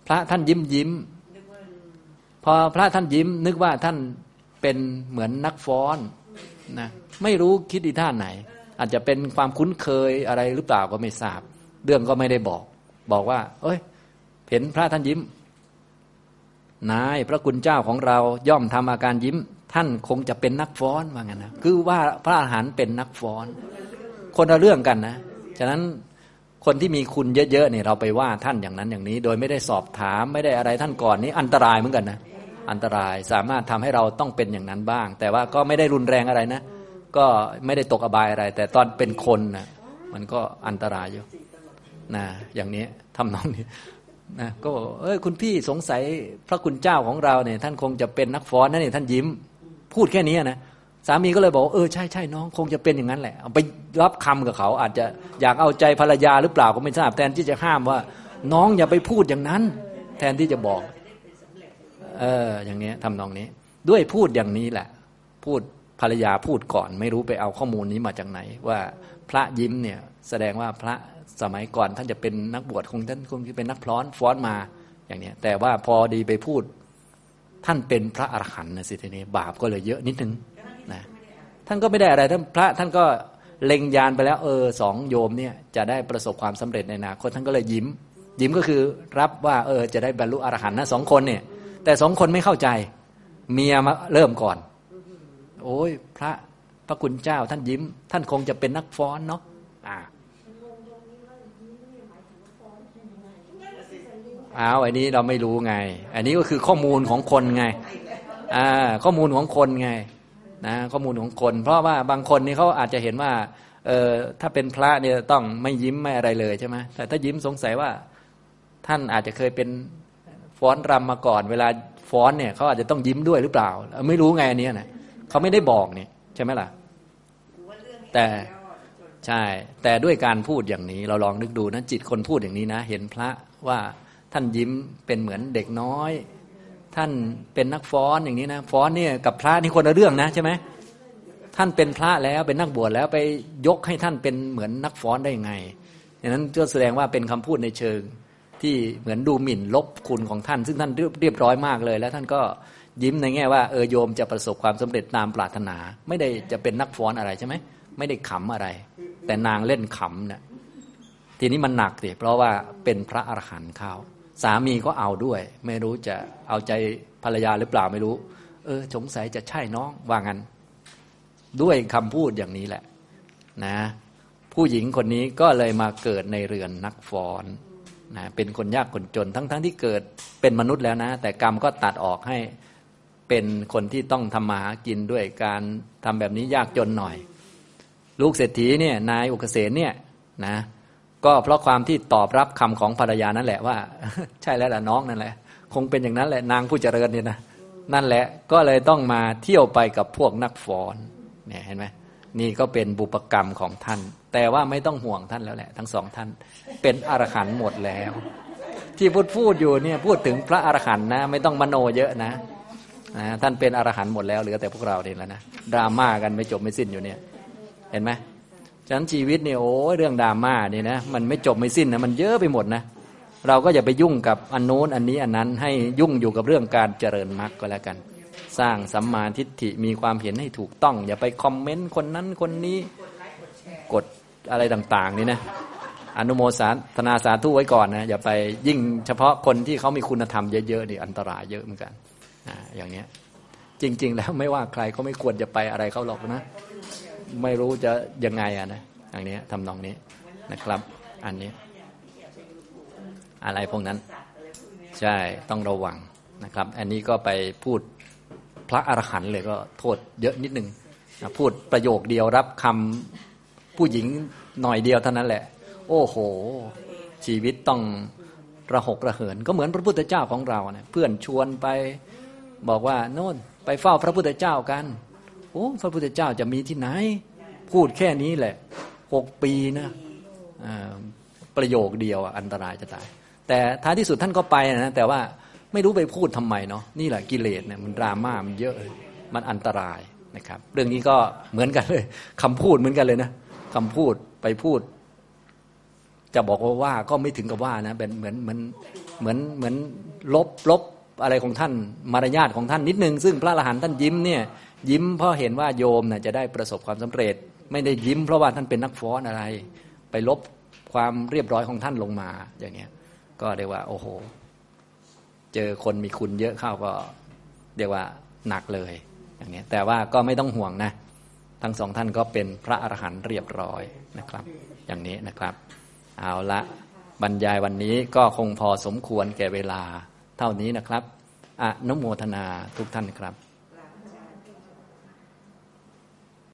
S1: พระท่านยิ้มยิ้ม พอพระท่านยิ้ม นึกว่าท่านเป็นเหมือนนักฟ้อนนะไม่รู้คิดอีท่าไหน อาจจะเป็นความคุ้นเคยอะไรหรือเปล่าก็ไม่ทราบ เรื่องก็ไม่ได้บอก บอกว่า เอ้ย เห็นพระท่านยิ้ม นายพระคุณเจ้าของเราย่อมทำอาการยิ้ม ท่านคงจะเป็นนักฟ้อนว่างั้นนะคือว่าพระอาหารเป็นนักฟ้อน คนละเรื่องกันนะฉะนั้น คนที่มีคุณเยอะๆเนี่ยเราไปว่าท่านอย่างนั้นอย่างนี้ โดยไม่ได้สอบถามไม่ได้อะไรท่านก่อนนี้อันตรายเหมือนกันนะอันตรายสามารถทำให้เราต้องเป็นอย่างนั้นบ้าง แต่ว่าก็ไม่ได้รุนแรงอะไรนะ ก็ไม่ได้ตกอบายอะไร แต่ตอนเป็นคนนะมันก็อันตรายอยู่นะอย่างนี้ทำนองนี้นะก็บอกเอ้ยคุณพี่สงสัยพระคุณเจ้าของเราเนี่ยท่านคงจะเป็นนักฟ้อนนั่นนี่ท่านยิ้ม พูดแค่นี้นะ สามีก็เลยบอกเออใช่ใช่น้องคงจะเป็นอย่างนั้นแหละเอาไปรับคำกับเขา อาจจะอยากเอาใจภรรยาหรือเปล่าก็ไม่ทราบแทนที่จะห้ามว่า น้องอย่าไปพูดอย่างนั้น แทนที่จะบอก เออ อย่างนี้ทำนองนี้ ด้วยพูดอย่างนี้แหละ พูดภรรยาพูดก่อน ไม่รู้ไปเอาข้อมูลนี้มาจากไหน ว่าพระยิ้มเนี่ย แสดงว่าพระสมัยก่อนท่านจะเป็นนักบวชคงท่านคงจะเป็นนักพร้อนฟ้อนมาอย่างนี้แต่ว่าพอดีไปพูด ท่านเป็นพระอรหันต์นะสิทีนี้บาปก็เลยเยอะนิดนึง ท่านก็ไม่ได้อะไรท่านพระท่านก็เล็งยานไปแล้วเออสองโยมเนี่ยจะได้ประสบความสำเร็จในอนาคตท่านก็เลยยิ้ม ยิ้มก็คือรับว่าเออจะได้บรรลุอรหันต์นะสองคนเนี่ย แต่สองคนไม่เข้าใจ เมียมาเริ่มก่อน โอ้ยพระพระคุณเจ้าท่านยิ้ม ท่านคงจะเป็นนักฟ้อนเนาะอ่าอ้าวอันนี้เราไม่รู้ไง อันนี้ก็คือข้อมูลของคนไงอ่าข้อมูลของคนไง นะข้อมูลของคน เพราะว่าบางคนนี่เขาอาจจะเห็นว่าเออถ้าเป็นพระเนี่ยต้องไม่ยิ้มไม่อะไรเลยใช่ไหมแต่ถ้ายิ้มสงสัยว่าท่านอาจจะเคยเป็นฟ้อนรำมาก่อน เวลาฟ้อนเนี่ยเขาอาจจะต้องยิ้มด้วยหรือเปล่า ไม่รู้ไงอันนี้นะเขาไม่ได้บอกเนี่ยใช่ไหมล่ะแต่ใช่ แต่ด้วยการพูดอย่างนี้ เราลองนึกดูนะจิตคนพูดอย่างนี้นะ เห็นพระว่าท่านยิ้มเป็นเหมือนเด็กน้อย ท่านเป็นนักฟ้อนอย่างนี้นะฟ้อนเนี่ยกับพระนี่คนละเรื่องนะใช่ไหมท่านเป็นพระแล้วเป็นนักบวชแล้วไปยกให้ท่านเป็นเหมือนนักฟ้อนได้ยังไงอย่างนั้นก็แสดงว่าเป็นคำพูดในเชิงที่เหมือนดูหมิ่นลบคุณของท่าน ซึ่งท่านเรียบร้อยมากเลย แล้วท่านก็ยิ้มในแง่ว่าเออโยมจะประสบความสำเร็จตามปรารถนา ไม่ได้จะเป็นนักฟ้อนอะไรใช่ไหมไม่ได้ขำอะไร แต่นางเล่นขำเนะทีนี้มันหนักสิเพราะว่าเป็นพระอรหันต์เขา สามีก็เอาด้วย ไม่รู้จะเอาใจภรรยาหรือเปล่าไม่รู้ เออ สงสัยจะใช่น้องว่างั้น ด้วยคำพูดอย่างนี้แหละ นะ ผู้หญิงคนนี้ก็เลยมาเกิดในเรือนนักฟ้อนนะเป็นคนยากคนจนทั้งๆทที่เกิดเป็นมนุษย์แล้วนะ แต่กรรมก็ตัดออกให้เป็นคนที่ต้องทำมาหากินด้วยการทำแบบนี้ยากจนหน่อย ลูกเศรษฐีเนี่ยนายอุกเกษณเนี่ยนะ ก็เพราะความที่ตอบรับคำของภรรยานั่นแหละว่า ใช่แล้วล่ะน้องนั่นแหละ คงเป็นอย่างนั้นแหละนางผู้เจริญเนี่ยนะนั่นแหละก็เลยต้องมาเที่ยวไปกับพวกนักฟ้อนเนี่ยเห็นไหมนี่ก็เป็นบุปกรรมของท่าน แต่ว่าไม่ต้องห่วงท่านแล้วแหละ ทั้งสองท่าน เป็นอรหันต์หมดแล้ว ที่พูดพูดอยู่เนี่ยพูดถึงพระอรหันต์นะ ไม่ต้องมโนเยอะนะนะท่านเป็นอรหันต์หมดแล้วเหลือแต่พวกเราเนี่ยแล้วนะดราม่ากันไม่จบไม่สิ้นอยู่เนี่ย เห็นไหม ฉะนั้นชีวิตเนี่ยโอ้เรื่องดราม่านี่นะมันไม่จบไม่สิ้นนะมันเยอะไปหมดนะเราก็อย่าไปยุ่งกับอันโน้นอันนี้อันนั้นให้ยุ่งอยู่กับเรื่องการเจริญมรรคก็แล้วกัน สร้างสัมมาทิฏฐิมีความเห็นให้ถูกต้อง อย่าไปคอมเมนต์คนนั้นคนนี้กดอะไรต่าง ๆ นี่นะอนุโมสาธนาสาธุไว้ก่อนนะอย่าไปยิ่งเฉพาะคนที่เขามีคุณธรรมเยอะๆนี่อันตรายเยอะเหมือนกันออย่างเนี้ยจริง ๆ แล้วไม่ว่าใครก็ไม่ควรจะไปอะไรเขาหรอกนะ ไม่รู้จะยังไงอะนะอย่างนี้ทำนองนี้นะครับ อันนี้ อะไรพวกนั้น ใช่ต้องระวังนะครับ อันนี้ก็ไปพูดพระอรหันต์เลยก็โทษเยอะนิดนึงนะพูดประโยคเดียวรับคำผู้หญิงหน่อยเดียวเท่านั้นแหละ โอ้โห ชีวิตต้องระหกระเหิน ก็เหมือนพระพุทธเจ้าของเราเนะเพื่อนชวนไปบอกว่าโน่นไปเฝ้าพระพุทธเจ้ากัน โอ้พระพุทธเจ้าจะมีที่ไหน พูดแค่นี้แหละหกปีนะประโยคเดียวอันตรายจะตาย แต่ท้ายที่สุดท่านก็ไปนะแต่ว่าไม่รู้ไปพูดทำไมเนาะนี่แหละกิเลสเนี่ยมันดราม่ามันเยอะมันอันตรายนะครับ เรื่องนี้ก็เหมือนกันเลยคำพูดเหมือนกันเลยนะคำพูดไปพูด จะบอกว่าว่าก็ไม่ถึงกับว่านะเป็นเหมือนเหมือนเหมือนเหมือนลบลบอะไรของท่านมารยาทของท่านนิดนึง ซึ่งพระอรหันต์ท่านยิ้มเนี่ย ยิ้มเพราะเห็นว่าโยมน่ะจะได้ประสบความสำเร็จ ไม่ได้ยิ้มเพราะว่าท่านเป็นนักฟ้อนอะไร ไปลบความเรียบร้อยของท่านลงมาอย่างเงี้ย ก็เรียกว่า โอ้โห เจอคนมีคุณเยอะเข้าก็เรียกว่าหนักเลยอย่างเงี้ยแต่ว่าก็ไม่ต้องห่วงนะ ทั้งสองท่านก็เป็นพระอรหันต์เรียบร้อยนะครับ อย่างนี้นะครับ เอาละบรรยายวันนี้ก็คงพอสมควรแก่เวลาเท่านี้นะครับอนุโมทนาทุกท่านครับ